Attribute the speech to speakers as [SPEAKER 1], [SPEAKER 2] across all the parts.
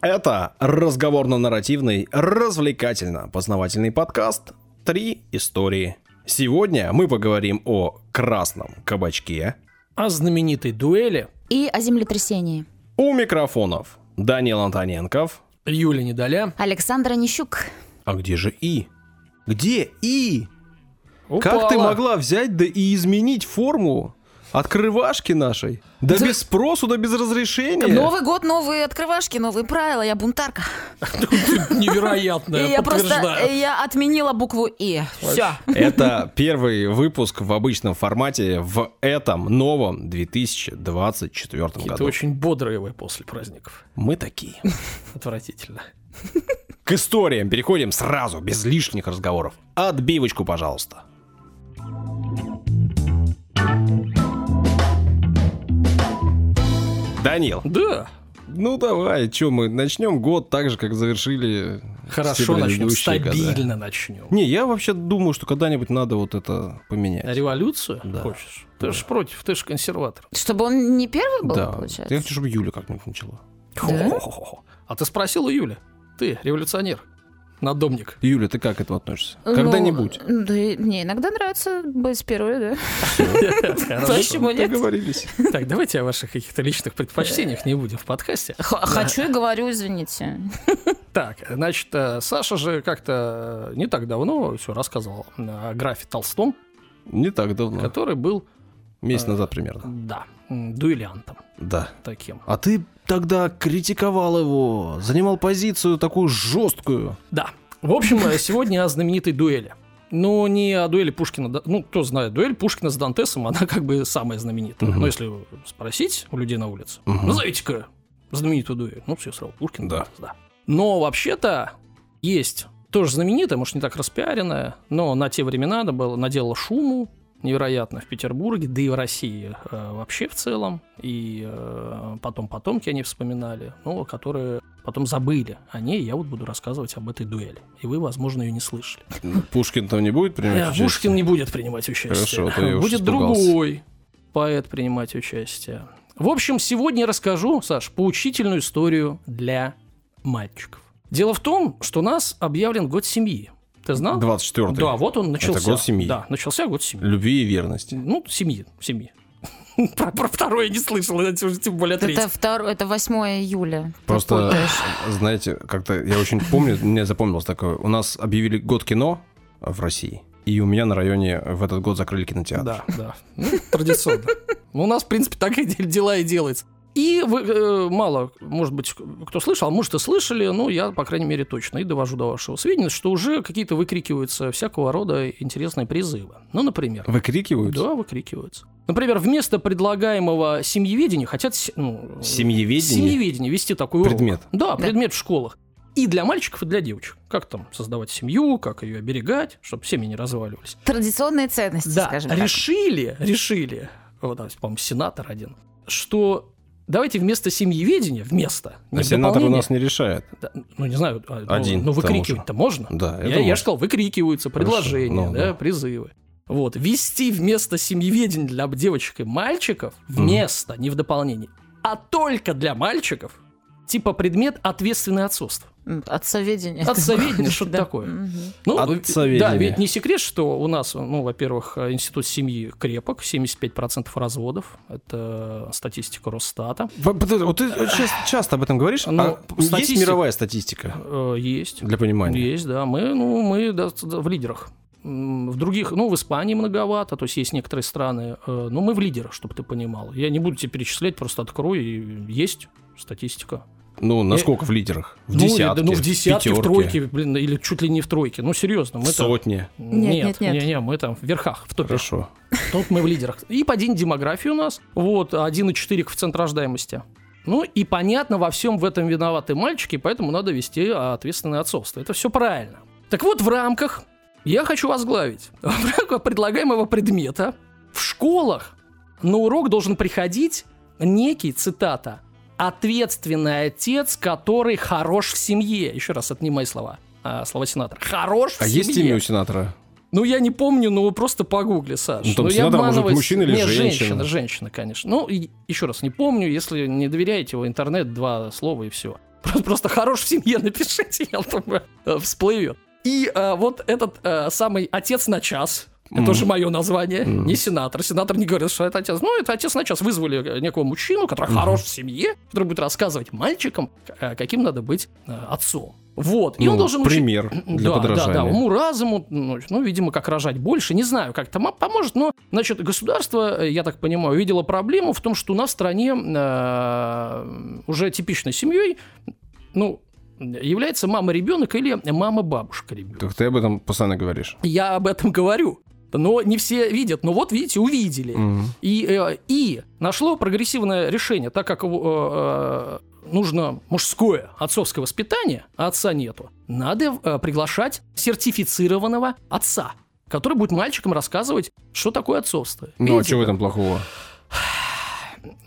[SPEAKER 1] Это разговорно-нарративный, развлекательно-познавательный подкаст «Три истории». Сегодня мы поговорим о красном кабачке,
[SPEAKER 2] о знаменитой дуэли
[SPEAKER 3] И о землетрясении.
[SPEAKER 1] у микрофонов Данил Антоненков.
[SPEAKER 2] Юля Недоля.
[SPEAKER 3] Александра Нищук.
[SPEAKER 1] А где же И? Где И? Как ты
[SPEAKER 2] Упала.
[SPEAKER 1] могла взять да и изменить форму открывашки нашей? Да
[SPEAKER 3] Да-
[SPEAKER 1] без спросу, да без разрешения.
[SPEAKER 3] Новый год, новые открывашки, новые правила. Я бунтарка.
[SPEAKER 2] Невероятно,
[SPEAKER 3] я просто я отменила букву И. Все.
[SPEAKER 1] Это первый выпуск в обычном формате в этом новом 2024
[SPEAKER 2] Какие-то
[SPEAKER 1] году.
[SPEAKER 2] очень бодрые вы после праздников.
[SPEAKER 1] Мы такие.
[SPEAKER 2] Отвратительно.
[SPEAKER 1] К историям переходим сразу, без лишних разговоров. Отбивочку, пожалуйста. Данил,
[SPEAKER 2] Да,
[SPEAKER 1] ну давай, что мы начнем год так же, как завершили
[SPEAKER 2] хорошо начнем, стабильно начнем.
[SPEAKER 1] Не, я вообще думаю, что когда-нибудь надо вот это поменять.
[SPEAKER 2] Революцию
[SPEAKER 1] Да.
[SPEAKER 2] хочешь? Ты же против, ты же консерватор.
[SPEAKER 3] Чтобы он не первый был,
[SPEAKER 1] да,
[SPEAKER 3] получается?
[SPEAKER 1] я хочу, чтобы Юля как-нибудь начала.
[SPEAKER 2] Хо-хо-хо-хо. А ты спросил у Юли? Ты революционер, надомник.
[SPEAKER 1] Юля, ты как к этому относишься?
[SPEAKER 3] Ну,
[SPEAKER 1] Когда-нибудь.
[SPEAKER 3] Да, мне иногда нравится быть первой, да. Почему нет?
[SPEAKER 1] Договорились.
[SPEAKER 2] Так, давайте о ваших каких-то личных предпочтениях не будем в подкасте.
[SPEAKER 3] Хочу и говорю, извините.
[SPEAKER 2] Так, значит, э, Саша же как-то э, не так давно все рассказывал о графе Толстом,
[SPEAKER 1] Не так давно.
[SPEAKER 2] который был,
[SPEAKER 1] Месяц назад примерно.
[SPEAKER 2] да, дуэлянтом
[SPEAKER 1] Да.
[SPEAKER 2] таким.
[SPEAKER 1] А ты тогда критиковал его, занимал позицию такую жесткую.
[SPEAKER 2] Да. В общем, э, сегодня о знаменитой дуэли. Но не о дуэли Пушкина. Ну, кто знает, дуэль Пушкина с Дантесом, она как бы самая знаменитая.
[SPEAKER 1] Мгм.
[SPEAKER 2] Но если спросить у людей на улице,
[SPEAKER 1] Мгм.
[SPEAKER 2] назовите-ка знаменитую дуэль. Ну, все сразу, Пушкин,
[SPEAKER 1] Да.
[SPEAKER 2] Да. Но вообще-то есть тоже знаменитая, может, не так распиаренная, но на те времена она была, наделала шуму невероятно в Петербурге, да и в России э, вообще в целом. И э, потом потомки они вспоминали, ну, которые потом забыли о ней. Я вот буду рассказывать об этой дуэли. И вы, возможно, ее не слышали.
[SPEAKER 1] Пушкин там не будет принимать
[SPEAKER 2] Э,
[SPEAKER 1] участие?
[SPEAKER 2] Пушкин не будет принимать участие.
[SPEAKER 1] Хорошо,
[SPEAKER 2] будет другой поэт принимать участие. В общем, сегодня расскажу, Саш, поучительную историю для мальчиков. Дело в том, что у нас объявлен год семьи. Ты знал?
[SPEAKER 1] 24
[SPEAKER 2] Да, вот он начался.
[SPEAKER 1] год семьи.
[SPEAKER 2] Да, начался год семьи.
[SPEAKER 1] Любви и верности.
[SPEAKER 2] Ну, семьи, семьи. Про, про второе я не слышал, это уже тем более третье.
[SPEAKER 3] Это, второе, это 8 июля.
[SPEAKER 1] Просто,
[SPEAKER 3] путаешь.
[SPEAKER 1] знаете, как-то я очень помню, мне запомнилось такое. У нас объявили год кино в России, и у меня на районе в этот год закрыли кинотеатр.
[SPEAKER 2] Да, да. Ну, традиционно. Ну, У нас, в принципе, так и де- дела и делается. И вы, э, мало, может быть, кто слышал, а может и слышали, но я, по крайней мере, точно и довожу до вашего сведения, что уже какие-то выкрикиваются всякого рода интересные призывы. Ну, например,
[SPEAKER 1] Выкрикивают?
[SPEAKER 2] да, выкрикиваются. Например, вместо предлагаемого семьеведения хотят ну,
[SPEAKER 1] Семьеведение?
[SPEAKER 2] семьеведение вести такой урок.
[SPEAKER 1] Предмет.
[SPEAKER 2] Да, предмет в школах. И для мальчиков, и для девочек. Как там создавать семью, как ее оберегать, чтобы семьи не разваливались.
[SPEAKER 3] Традиционные ценности,
[SPEAKER 2] Да,
[SPEAKER 3] скажем так.
[SPEAKER 2] решили, решили, вот, по-моему, сенатор один, что давайте вместо семьеведения, вместо,
[SPEAKER 1] А сенатор у нас не решает.
[SPEAKER 2] да, ну, не знаю, а, ну,
[SPEAKER 1] Один,
[SPEAKER 2] ну,
[SPEAKER 1] тому же.
[SPEAKER 2] выкрикивать-то можно?
[SPEAKER 1] Да, это
[SPEAKER 2] я, я же сказал, выкрикиваются предложения,
[SPEAKER 1] ну,
[SPEAKER 2] да,
[SPEAKER 1] да.
[SPEAKER 2] призывы. Вот, ввести вместо семьеведения для девочек и мальчиков, вместо, не в дополнение, а только для мальчиков, типа предмет ответственное отцовство.
[SPEAKER 3] М, Отцоведение.
[SPEAKER 2] Отцоведение, что-то
[SPEAKER 3] Да.
[SPEAKER 2] такое.
[SPEAKER 3] Мгм.
[SPEAKER 2] Ну,
[SPEAKER 1] Отцоведение.
[SPEAKER 2] да, ведь не секрет, что у нас, ну, во-первых, институт семьи крепок, 75% разводов, это статистика Росстата.
[SPEAKER 1] Вот ты часто об этом говоришь,
[SPEAKER 2] Ну,
[SPEAKER 1] а есть
[SPEAKER 2] статистика-
[SPEAKER 1] мировая статистика
[SPEAKER 2] Э, Есть.
[SPEAKER 1] для понимания?
[SPEAKER 2] Есть, да. Мы, ну, мы да, в лидерах. В других, ну, в Испании многовато, то есть есть некоторые страны, э, но мы в лидерах, чтобы ты понимал. Я не буду тебе перечислять, просто открой, и есть статистика.
[SPEAKER 1] Ну, насколько в лидерах? В
[SPEAKER 2] ну,
[SPEAKER 1] десятке?
[SPEAKER 2] ну, в десятке, в тройке, блин, или чуть ли не в тройке. Ну, серьезно, мы там...
[SPEAKER 1] Сотни.
[SPEAKER 3] Нет, нет, нет.
[SPEAKER 2] Не, не, мы там в верхах, в топе.
[SPEAKER 1] Хорошо.
[SPEAKER 2] Тут мы в лидерах. И падение демографии у нас. Вот, 1,4 коэффициент рождаемости. Ну и понятно, во всем в этом виноваты мальчики, поэтому надо вести ответственное отцовство. Это все правильно. Так вот, в рамках я хочу возглавить в рамках предлагаемого предмета в школах на урок должен приходить некий, цитата, ответственный отец, который хорош в семье. Еще раз, это не мои слова, а слова сенатора. Хорош в
[SPEAKER 1] А
[SPEAKER 2] семье.
[SPEAKER 1] есть имя у сенатора?
[SPEAKER 2] Ну, я не помню, но просто погугли, Саш.
[SPEAKER 1] Ну, там
[SPEAKER 2] я
[SPEAKER 1] сенатор может
[SPEAKER 2] обманываюсь.
[SPEAKER 1] мужчина или
[SPEAKER 2] Нет,
[SPEAKER 1] женщина.
[SPEAKER 2] женщина, женщина, конечно. Ну, и еще раз, не помню, если не доверяете его интернет, два слова и все. Просто, просто хорош в семье напишите, я думаю, э, всплывет. И э, вот этот э, самый отец на час, это уже мое название, не сенатор. Сенатор не говорит, что это отец. Ну, это отец на час. Вызвали э, некого мужчину, который хорош в семье, который будет рассказывать мальчикам, э, каким надо быть э, отцом. Вот. И он
[SPEAKER 1] Ну,
[SPEAKER 2] должен учить-
[SPEAKER 1] пример для
[SPEAKER 2] да,
[SPEAKER 1] подражания.
[SPEAKER 2] Да, да, уму разуму, ну, ну, видимо, как рожать больше, не знаю, как это мо- поможет, но, значит, государство, я так понимаю, видело проблему в том, что у нас в стране э, уже типичной семьей, ну, является мама-ребенок или мама-бабушка-ребенок.
[SPEAKER 1] Так ты об этом постоянно говоришь.
[SPEAKER 2] Я об этом говорю. Но не все видят. Но вот, видите, увидели.
[SPEAKER 1] Мгм.
[SPEAKER 2] И, э, и нашло прогрессивное решение, так как э, э, нужно мужское отцовское воспитание, а отца нету, надо приглашать сертифицированного отца, который будет мальчикам рассказывать, что такое отцовство.
[SPEAKER 1] Ну, а что в этом плохого?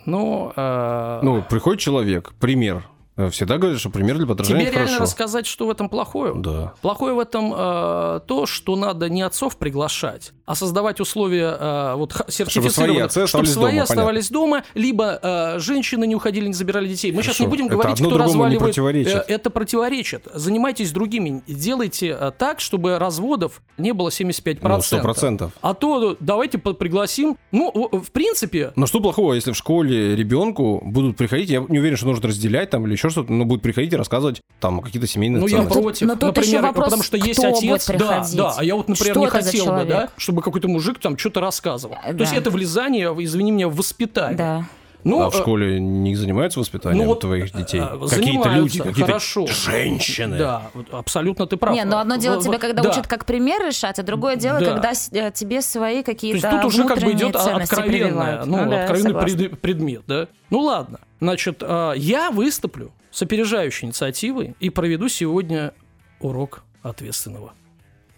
[SPEAKER 2] Ну, э,
[SPEAKER 1] Ну, приходит человек, пример. Э, Всегда говорят, что пример для подражания
[SPEAKER 2] тебе реально
[SPEAKER 1] хорошо.
[SPEAKER 2] рассказать, что в этом плохое?
[SPEAKER 1] Да.
[SPEAKER 2] Плохое в этом э, то, что надо не отцов приглашать, а создавать условия э, вот сертифицированных,
[SPEAKER 1] свои отцы
[SPEAKER 2] чтобы
[SPEAKER 1] оставались
[SPEAKER 2] свои
[SPEAKER 1] дома,
[SPEAKER 2] оставались дома, либо э, женщины не уходили, не забирали детей. Мы сейчас
[SPEAKER 1] Хорошо.
[SPEAKER 2] не будем
[SPEAKER 1] Это
[SPEAKER 2] говорить, кто разваливает.
[SPEAKER 1] противоречит.
[SPEAKER 2] Э, это противоречит. Занимайтесь другими. Делайте э, так, чтобы разводов не было 75%.
[SPEAKER 1] Ну, сто процентов.
[SPEAKER 2] А то давайте по- пригласим. Ну, в- в принципе,
[SPEAKER 1] Но что плохого, если в школе ребенку будут приходить, я не уверен, что нужно разделять там или еще что-то, но будут приходить и рассказывать там о каких-то семейных
[SPEAKER 2] Ну, я против.
[SPEAKER 3] Но тут еще
[SPEAKER 2] например,
[SPEAKER 3] вопрос,
[SPEAKER 2] потому что есть
[SPEAKER 3] кто
[SPEAKER 2] отец.
[SPEAKER 3] будет
[SPEAKER 2] Да, да. А я вот, например,
[SPEAKER 3] Что
[SPEAKER 2] не хотел бы, да, чтобы какой-то мужик там что-то рассказывал.
[SPEAKER 3] Э,
[SPEAKER 2] То есть
[SPEAKER 3] да.
[SPEAKER 2] это влезание, извини меня, в воспитание.
[SPEAKER 3] Да.
[SPEAKER 2] Ну,
[SPEAKER 1] а в
[SPEAKER 2] э,
[SPEAKER 1] школе не занимаются воспитанием
[SPEAKER 2] ну вот,
[SPEAKER 1] твоих детей?
[SPEAKER 2] э,
[SPEAKER 1] какие-то
[SPEAKER 2] занимаются,
[SPEAKER 1] люди, какие-то женщины.
[SPEAKER 2] Да, абсолютно ты прав.
[SPEAKER 3] Не, ну одно дело тебя, когда
[SPEAKER 2] да.
[SPEAKER 3] учат как пример решать, а другое дело,
[SPEAKER 2] Да.
[SPEAKER 3] когда тебе свои
[SPEAKER 2] То
[SPEAKER 3] какие-то
[SPEAKER 2] есть тут уже как бы идет откровенное,
[SPEAKER 3] прививают.
[SPEAKER 2] ну,
[SPEAKER 3] да,
[SPEAKER 2] откровенный пред- предмет, да. Ну ладно, значит, я выступлю с опережающей инициативой и проведу сегодня урок ответственного.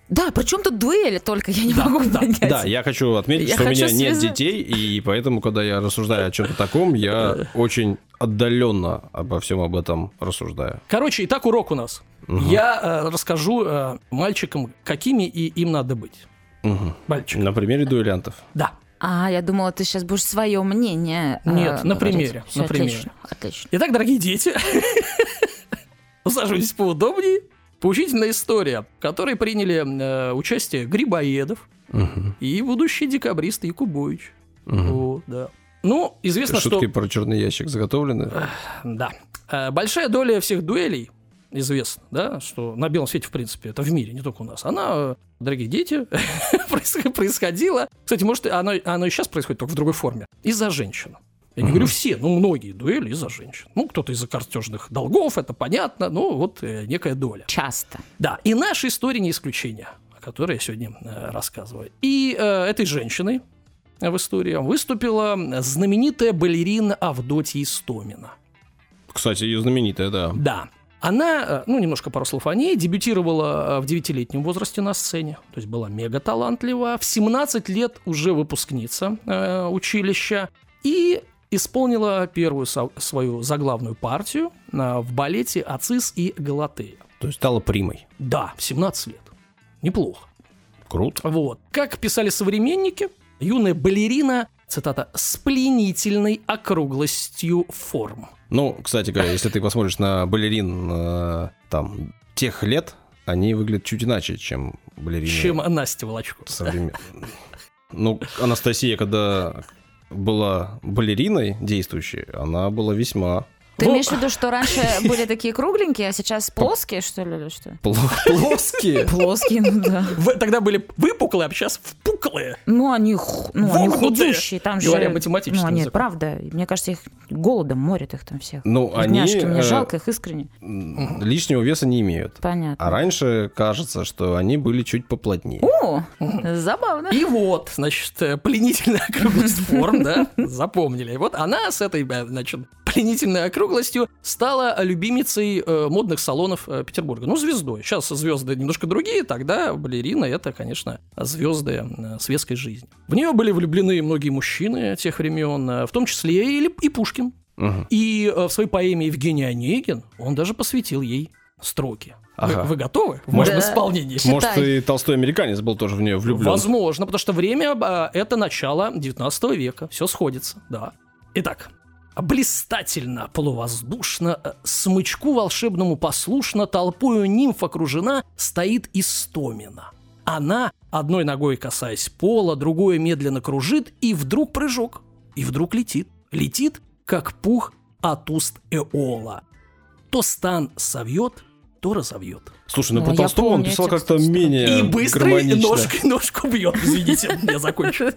[SPEAKER 3] Да, причем тут дуэли только, я не
[SPEAKER 2] Да,
[SPEAKER 3] могу
[SPEAKER 2] да,
[SPEAKER 3] понять.
[SPEAKER 1] Да, я хочу отметить,
[SPEAKER 3] Я
[SPEAKER 1] что у
[SPEAKER 3] хочу
[SPEAKER 1] меня нет
[SPEAKER 3] связать.
[SPEAKER 1] детей, и поэтому, когда я рассуждаю о чем-то таком, я очень отдаленно обо всем об этом рассуждаю.
[SPEAKER 2] Короче, итак, урок у нас.
[SPEAKER 1] Мгм.
[SPEAKER 2] Я э, расскажу э, мальчикам, какими и им надо быть.
[SPEAKER 1] Мгм.
[SPEAKER 2] Мальчик.
[SPEAKER 1] На примере дуэлянтов.
[SPEAKER 2] Да.
[SPEAKER 3] А, я думала, ты сейчас будешь свое мнение. э,
[SPEAKER 2] Нет, на
[SPEAKER 3] говорить.
[SPEAKER 2] примере,
[SPEAKER 3] Всё,
[SPEAKER 2] на примере.
[SPEAKER 3] Отлично, отлично.
[SPEAKER 2] Итак, дорогие дети, усаживайтесь поудобнее. Поучительная история, в которой приняли э, участие Грибоедов
[SPEAKER 1] Мгм.
[SPEAKER 2] и будущий декабрист Якубович.
[SPEAKER 1] Мгм.
[SPEAKER 2] Вот, да. Ну, известно,
[SPEAKER 1] Шутки
[SPEAKER 2] что...
[SPEAKER 1] про черный ящик заготовлены.
[SPEAKER 2] Да. Э, Большая доля всех дуэлей, известно, да, что на белом свете, в принципе, это в мире, не только у нас. Она, э, дорогие дети, проис- происходила... Кстати, может, оно, оно и сейчас происходит, только в другой форме. Из-за женщин. Я не
[SPEAKER 1] Мгм.
[SPEAKER 2] говорю все, ну, многие дуэли из-за женщин. Ну, кто-то из-за картежных долгов, это понятно, ну, вот э, некая доля.
[SPEAKER 3] Часто.
[SPEAKER 2] Да, и наша история не исключение, о которой я сегодня э, рассказываю. И э, этой женщиной в истории выступила знаменитая балерина Авдотья Истомина.
[SPEAKER 1] Кстати, ее знаменитая, да.
[SPEAKER 2] Да. Она, э, ну, немножко пару слов о ней, дебютировала э, в 9-летнем возрасте на сцене, то есть была мега талантлива, в 17 лет уже выпускница э, училища и исполнила первую со- свою заглавную партию э, в балете «Ацис и Галатея».
[SPEAKER 1] То есть стала примой.
[SPEAKER 2] Да, в 17 лет. Неплохо.
[SPEAKER 1] Круто.
[SPEAKER 2] Вот. Как писали современники, юная балерина, цитата, с пленительной округлостью форм.
[SPEAKER 1] Ну, кстати говоря, если ты посмотришь на балерин э, там тех лет, они выглядят чуть иначе, чем балерины
[SPEAKER 2] Чем Настя Волочкова.
[SPEAKER 1] современные. Ну, Анастасия, когда была балериной действующей, она была весьма
[SPEAKER 3] Ты имеешь в виду, что раньше были такие кругленькие, а сейчас плоские, что ли, или что?
[SPEAKER 1] пло- плоские.
[SPEAKER 3] Плоские, ну да.
[SPEAKER 2] Тогда были выпуклые, а сейчас впуклые.
[SPEAKER 3] Ну, они, ну, они худющие, там же...
[SPEAKER 2] говоря математическим
[SPEAKER 3] Ну, они,
[SPEAKER 2] языком.
[SPEAKER 3] правда, мне кажется, их голодом морят их там всех.
[SPEAKER 1] Ну, они
[SPEAKER 3] мне
[SPEAKER 1] э,
[SPEAKER 3] жалко их искренне.
[SPEAKER 1] лишнего веса не имеют.
[SPEAKER 3] Понятно.
[SPEAKER 1] А раньше кажется, что они были чуть поплотнее.
[SPEAKER 3] О, забавно.
[SPEAKER 2] И вот, значит, э, пленительная округлость форм, да, запомнили. И вот она с этой, э, значит, пленительной округлостью стала любимицей э, модных салонов э, Петербурга. Ну, звездой. Сейчас звезды немножко другие, тогда балерина это, конечно, звезды э, светской жизни. В нее были влюблены многие мужчины тех времен, э, в том числе и, и Пушкин.
[SPEAKER 1] Мгм.
[SPEAKER 2] И э, в своей поэме Евгений Онегин он даже посвятил ей строки. Вы-
[SPEAKER 1] Ага.
[SPEAKER 2] Вы, готовы? В моем
[SPEAKER 3] Да.
[SPEAKER 2] исполнении.
[SPEAKER 3] Читай.
[SPEAKER 1] Может, и толстой американец был тоже в нее влюблен.
[SPEAKER 2] Возможно, потому что время а, это начало 19 века. Все сходится, да. Итак, Блистательно, полувоздушно, э, смычку волшебному послушно, толпою нимф окружена, стоит Истомина. Она, одной ногой касаясь пола, другой медленно кружит, и вдруг прыжок. И вдруг летит. Летит, как пух от уст Эола. То стан совьет, то разовьет.
[SPEAKER 1] Слушай, ну
[SPEAKER 3] Ну,
[SPEAKER 1] про Толстого он писал как-то менее
[SPEAKER 2] И быстрый ножкой ножку бьет. Извините, я закончу.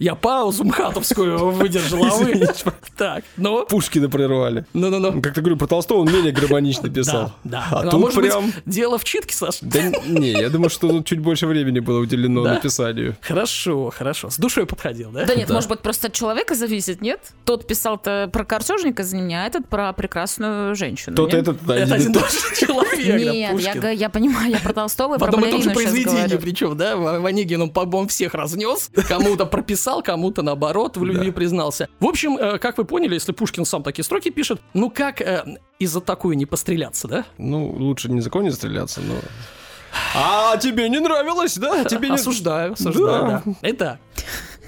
[SPEAKER 2] Я паузу мхатовскую выдержал, а вы... Так, ну...
[SPEAKER 1] Пушкина прервали.
[SPEAKER 2] Ну-ну-ну.
[SPEAKER 1] Как ты говорю, про Толстого он менее гармонично писал.
[SPEAKER 2] Да, да.
[SPEAKER 1] А
[SPEAKER 2] А
[SPEAKER 1] тут прям...
[SPEAKER 2] дело в читке, Саш?
[SPEAKER 1] Да не, я думаю, что тут чуть больше времени было уделено
[SPEAKER 2] Да?
[SPEAKER 1] написанию.
[SPEAKER 2] Хорошо, хорошо. С душой подходил, да?
[SPEAKER 3] Да нет, может быть, просто от человека зависит, нет? Тот писал-то про картежника за меня, а этот про прекрасную женщину.
[SPEAKER 1] Тот этот да,
[SPEAKER 2] Это
[SPEAKER 1] один
[SPEAKER 2] человек,
[SPEAKER 3] Нет, я, я понимаю, я про Толстого и про
[SPEAKER 2] одном и том же
[SPEAKER 3] говорю.
[SPEAKER 2] причем, да, В- Ванегин, он, по-моему, всех разнес, кому-то прописал, кому-то, наоборот, в любви признался. В общем, э, как вы поняли, если Пушкин сам такие строки пишет, ну как э, из-за такую не постреляться, да?
[SPEAKER 1] Ну, лучше незаконно стреляться, но... А тебе не нравилось, да? Тебе не...
[SPEAKER 2] Осуждаю, осуждаю, да. Итак,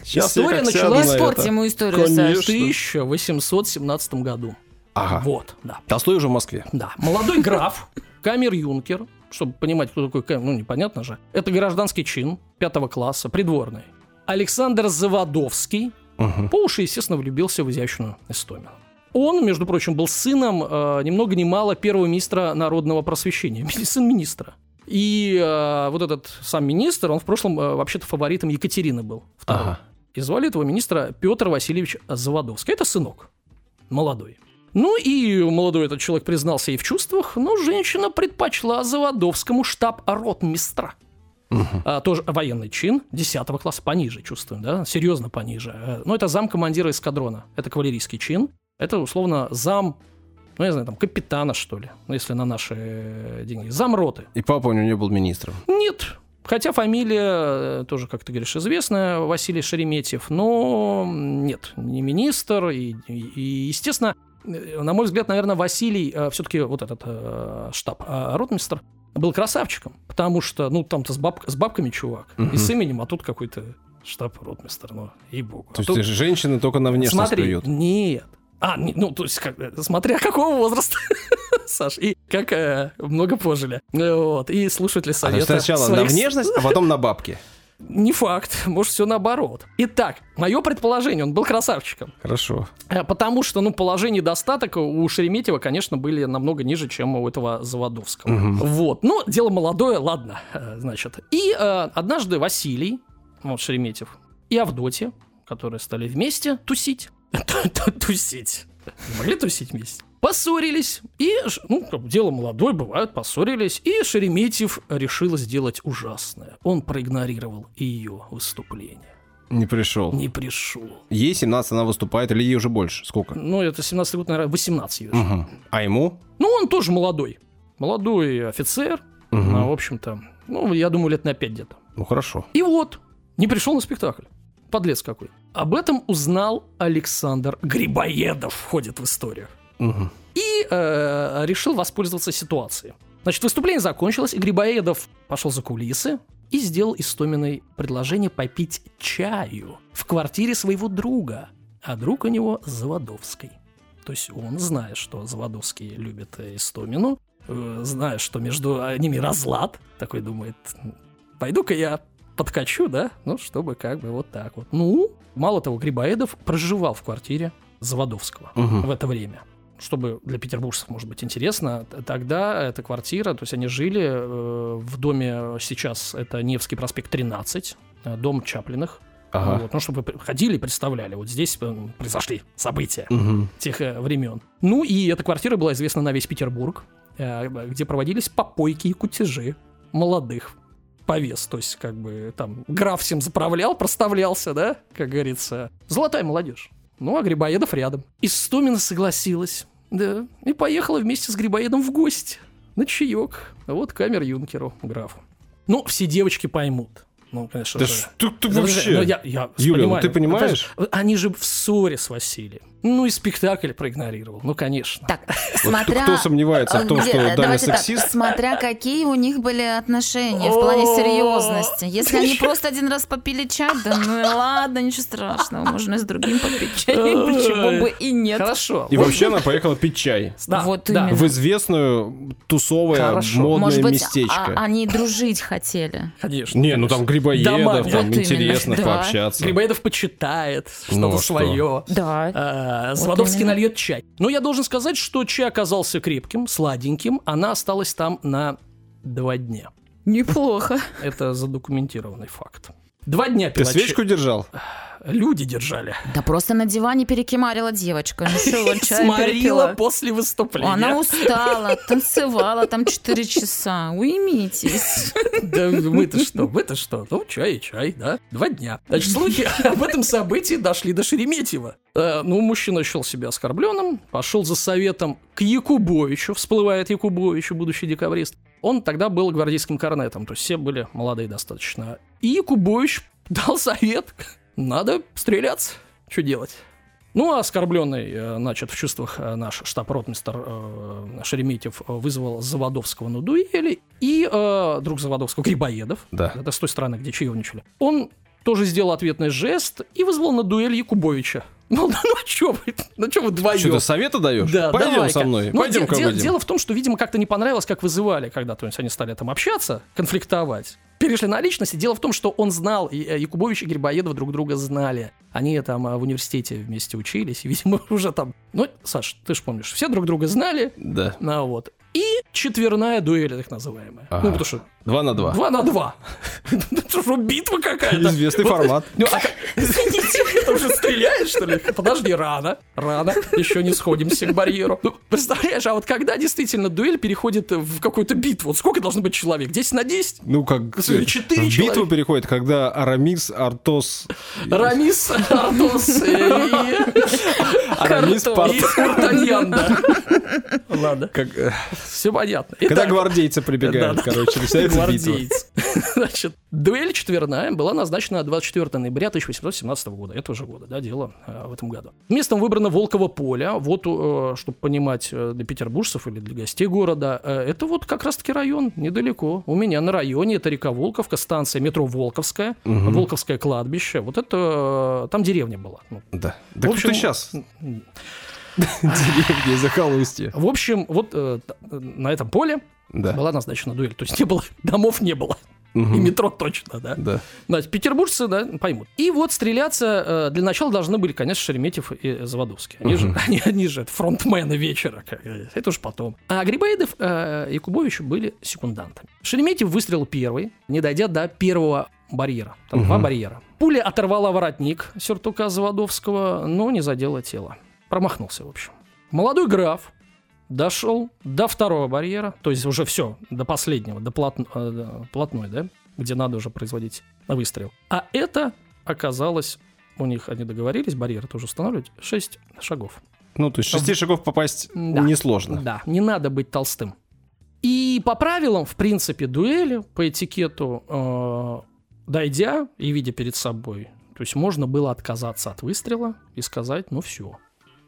[SPEAKER 1] Сейчас
[SPEAKER 2] история началась
[SPEAKER 1] это.
[SPEAKER 3] ему историю,
[SPEAKER 1] Конечно.
[SPEAKER 3] Саш.
[SPEAKER 2] в 1817 году.
[SPEAKER 1] Ага.
[SPEAKER 2] Вот, да.
[SPEAKER 1] Толстой уже в Москве.
[SPEAKER 2] Да, молодой граф, камер-юнкер, чтобы понимать, кто такой камер, ну, непонятно же. Это гражданский чин пятого класса, придворный. Александр Заводовский
[SPEAKER 1] Мгм.
[SPEAKER 2] по уши, естественно, влюбился в изящную Истомину. Он, между прочим, был сыном э, ни много ни мало первого министра народного просвещения, сын министра. И э, вот этот сам министр, он в прошлом э, вообще-то фаворитом Екатерины был. второй.
[SPEAKER 1] Ага.
[SPEAKER 2] И звали этого министра Петр Васильевич Заводовский. Это сынок. Молодой. Ну и молодой этот человек признался ей в чувствах, но женщина предпочла Заводовскому штаб-ротмистра. А, тоже военный чин 10 класса, пониже чувствуем, да, серьезно пониже. Э, Ну, это зам командира эскадрона, это кавалерийский чин, это условно зам, ну, я знаю, там, капитана, что ли, ну, если на наши э, деньги, зам роты.
[SPEAKER 1] И папа у него не был министром.
[SPEAKER 2] Нет. Хотя фамилия э, тоже, как ты говоришь, известная, Василий Шереметьев, но нет, не министр. И, и- и, естественно, на мой взгляд, наверное, Василий, все-таки вот этот э, штаб, э, ротмистр, был красавчиком, потому что, ну, там-то с, баб- с бабками чувак, и с именем, а тут какой-то штаб-ротмистр, ну, ей-богу. А
[SPEAKER 1] То есть
[SPEAKER 2] тут-
[SPEAKER 1] женщины только на внешность
[SPEAKER 2] Смотри, нет. А, не- ну, то есть, как, э, смотря какого возраста, Саш, и как э, много пожили. Э, Вот, и слушают ли
[SPEAKER 1] А, сначала на
[SPEAKER 2] своих с-
[SPEAKER 1] внешность, а потом на бабки.
[SPEAKER 2] Не факт, может, все наоборот. Итак, мое предположение, он был красавчиком.
[SPEAKER 1] Хорошо.
[SPEAKER 2] Э, Потому что, ну, положение достаток у Шереметьева, конечно, были намного ниже, чем у этого Заводовского. Вот. Ну, дело молодое, ладно, э, значит. И э, однажды Василий, вот Шереметьев, и Авдотья, которые стали вместе тусить. Тусить. Могли тусить вместе. Поссорились. И, ну, как бы дело молодое, бывает, поссорились. И Шереметьев решил сделать ужасное. Он проигнорировал ее выступление.
[SPEAKER 1] Не пришел.
[SPEAKER 2] Не пришел.
[SPEAKER 1] Ей 17 она выступает, или ей уже больше? Сколько?
[SPEAKER 2] Ну, это 17 год, наверное, 18 ей уже.
[SPEAKER 1] Мгм. А ему?
[SPEAKER 2] Ну, он тоже молодой. Молодой офицер.
[SPEAKER 1] Мгм.
[SPEAKER 2] а, в общем-то, ну, я думаю, лет на 5 где-то.
[SPEAKER 1] Ну хорошо.
[SPEAKER 2] И вот, не пришел на спектакль. Подлец какой. Об этом узнал Александр Грибоедов, входит в историю.
[SPEAKER 1] Мгм.
[SPEAKER 2] И э, решил воспользоваться ситуацией. Значит, выступление закончилось, и Грибоедов пошел за кулисы и сделал Истоминой предложение попить чаю в квартире своего друга. А друг у него Заводовский. То есть он, зная, что Заводовский любит Истомину, э, зная, что между ними разлад, такой думает, пойду-ка я подкачу, да, ну, чтобы как бы вот так вот. Ну, мало того, Грибоедов проживал в квартире Заводовского
[SPEAKER 1] Мгм.
[SPEAKER 2] в это время. Чтобы для петербуржцев, может быть, интересно, тогда эта квартира, то есть они жили э, в доме, сейчас это Невский проспект 13, э, дом Чаплиных.
[SPEAKER 1] Ага.
[SPEAKER 2] Вот, ну, чтобы вы ходили и представляли, вот здесь э, произошли события
[SPEAKER 1] Мгм.
[SPEAKER 2] тех э, времен. Ну и эта квартира была известна на весь Петербург, э, где проводились попойки и кутежи молодых повес. То есть, как бы там граф всем заправлял, проставлялся, да, как говорится. Золотая молодежь. Ну, а Грибоедов рядом. Истомина согласилась, да, и поехала вместе с Грибоедом в гости на чаек. Вот камер юнкеру, графу. Ну, все девочки поймут. Ну, конечно
[SPEAKER 1] Да
[SPEAKER 2] же.
[SPEAKER 1] что ты
[SPEAKER 2] Ну,
[SPEAKER 1] вообще?
[SPEAKER 2] ну, я, я
[SPEAKER 1] Юля, ну
[SPEAKER 2] понимаю.
[SPEAKER 1] ты понимаешь?
[SPEAKER 2] Опять же, Они же в ссоре с Василием. Ну и спектакль проигнорировал. Ну, конечно.
[SPEAKER 3] Так,
[SPEAKER 1] Вот
[SPEAKER 3] смотря...
[SPEAKER 1] кто сомневается в том,
[SPEAKER 3] где-
[SPEAKER 1] что Даня
[SPEAKER 3] давайте так,
[SPEAKER 1] сексист?
[SPEAKER 3] смотря какие у них были отношения в плане серьезности. Если они просто один раз попили чай, да ну и ладно, ничего страшного, можно и с другим попить чай, почему бы и нет.
[SPEAKER 2] Хорошо.
[SPEAKER 1] И
[SPEAKER 2] Вот,
[SPEAKER 1] вообще она поехала пить чай.
[SPEAKER 2] да,
[SPEAKER 3] Вот
[SPEAKER 2] да.
[SPEAKER 3] именно.
[SPEAKER 1] В известную тусовое модное
[SPEAKER 3] Может быть,
[SPEAKER 1] местечко.
[SPEAKER 3] а- они дружить хотели.
[SPEAKER 2] Конечно.
[SPEAKER 1] Не, ну там грибоедов,
[SPEAKER 2] Дома,
[SPEAKER 1] там
[SPEAKER 3] вот именно,
[SPEAKER 1] интересно
[SPEAKER 3] да.
[SPEAKER 1] пообщаться.
[SPEAKER 2] Грибоедов почитает что-то
[SPEAKER 1] Ну, что?
[SPEAKER 2] свое.
[SPEAKER 3] Да.
[SPEAKER 2] А,
[SPEAKER 3] Вот
[SPEAKER 2] Заводовский
[SPEAKER 3] именно.
[SPEAKER 2] нальет чай. Но я должен сказать, что чай оказался крепким, сладеньким. Она осталась там на два дня.
[SPEAKER 3] Неплохо.
[SPEAKER 2] Это задокументированный факт. Два дня
[SPEAKER 1] Ты
[SPEAKER 2] пила чай.
[SPEAKER 1] свечку держал?
[SPEAKER 2] Люди держали.
[SPEAKER 3] Да просто на диване перекимарила девочка. Ну
[SPEAKER 2] Сморила после выступления.
[SPEAKER 3] Она устала, танцевала там 4 часа. Уймитесь.
[SPEAKER 2] Да вы-то что, вы-то что? Ну, чай и чай, да? Два дня. Значит, слухи об этом событии дошли до Шереметьева. Э, ну, мужчина счел себя оскорбленным, пошел за советом к Якубовичу, всплывает Якубовичу, будущий декабрист. Он тогда был гвардейским корнетом, то есть все были молодые достаточно. И Якубович дал совет, надо стреляться, что делать? Ну, а оскорбленный, э, значит, в чувствах э, наш штаб-ротмистер э, Шереметьев э, вызвал Заводовского на дуэли, и э, друг Заводовского, Грибоедов,
[SPEAKER 1] Да.
[SPEAKER 2] это с той стороны, где чаевничали, он тоже сделал ответный жест и вызвал на дуэль Якубовича. Ну, ну, ну что вы, ну что вы вдвоем?
[SPEAKER 1] Что, ты советы даешь?
[SPEAKER 2] Да,
[SPEAKER 1] Пойдем
[SPEAKER 2] давай-ка.
[SPEAKER 1] со мной,
[SPEAKER 2] Ну,
[SPEAKER 1] пойдем
[SPEAKER 2] де- де-. Дело в том, что, видимо, как-то не понравилось, как вызывали когда, то есть они стали там общаться, конфликтовать. Перешли на личности. Дело в том, что он знал, и э, Якубович и Грибоедов друг друга знали. Они там э, в университете вместе учились, и, видимо, уже там... Ну, Саш, ты же помнишь, все друг друга знали,
[SPEAKER 1] Да.
[SPEAKER 2] ну вот. И четверная дуэль, так называемая.
[SPEAKER 1] Ага.
[SPEAKER 2] Ну, потому что
[SPEAKER 1] Два на два.
[SPEAKER 2] два на два. Это что, битва какая-то?
[SPEAKER 1] Известный формат.
[SPEAKER 2] ну, а Извините, ты уже стреляешь, что ли? Подожди, рано, рано, еще не сходимся к барьеру. Ну, представляешь, а вот когда действительно дуэль переходит в какую-то битву, вот сколько должно быть человек? 10 на 10?
[SPEAKER 1] Ну, как
[SPEAKER 2] четыре
[SPEAKER 1] в битву
[SPEAKER 2] человека.
[SPEAKER 1] переходит, когда Арамис, Артос...
[SPEAKER 2] Рамис, Артос и...
[SPEAKER 1] Арамис,
[SPEAKER 2] да. Ладно,
[SPEAKER 1] Как, э,
[SPEAKER 2] все понятно.
[SPEAKER 1] когда гвардейцы прибегают, короче, начинается битва.
[SPEAKER 2] Гвардейц. Значит, дуэль четверная была назначена на 24 ноября 1817 года, этого же года, да, дело э, в этом году. Местом выбрано Волково поле, вот, чтобы понимать э, для петербуржцев или для гостей города, э, это вот как раз-таки район, недалеко. У меня на районе это река Волковка, станция метро Волковская. Волковское кладбище, вот это, э, там деревня была. Ну,
[SPEAKER 1] Да. Да
[SPEAKER 2] В общем,
[SPEAKER 1] кто сейчас? Деревни, захолустье.
[SPEAKER 2] В общем, вот э, на этом поле была назначена дуэль, то есть не было, домов не было, и
[SPEAKER 1] Мгм.
[SPEAKER 2] метро точно, да.
[SPEAKER 1] Да.
[SPEAKER 2] Значит, петербуржцы, да, поймут. И вот стреляться э, для начала должны были, конечно, Шереметьев и Заводовский. Они, же, они, они же фронтмены вечера. как говорится. Это уж потом. А Грибоедов э, и Кубович были секундантами. Шереметьев выстрелил первый, не дойдя до первого барьера. Там
[SPEAKER 1] Мгм.
[SPEAKER 2] два барьера. Пуля оторвала воротник сюртука Заводовского, но не задела тело. Промахнулся, в общем. Молодой граф дошел до второго барьера, то есть уже все, до последнего, до плат- э, платной, да, где надо уже производить выстрел. А это оказалось, у них они договорились, барьеры тоже устанавливать, 6 шагов.
[SPEAKER 1] Ну, то есть шести шагов попасть
[SPEAKER 2] Да.
[SPEAKER 1] несложно.
[SPEAKER 2] Да, не надо быть толстым. И по правилам, в принципе, дуэли, по этикету, э, дойдя и видя перед собой, то есть можно было отказаться от выстрела и сказать, ну все,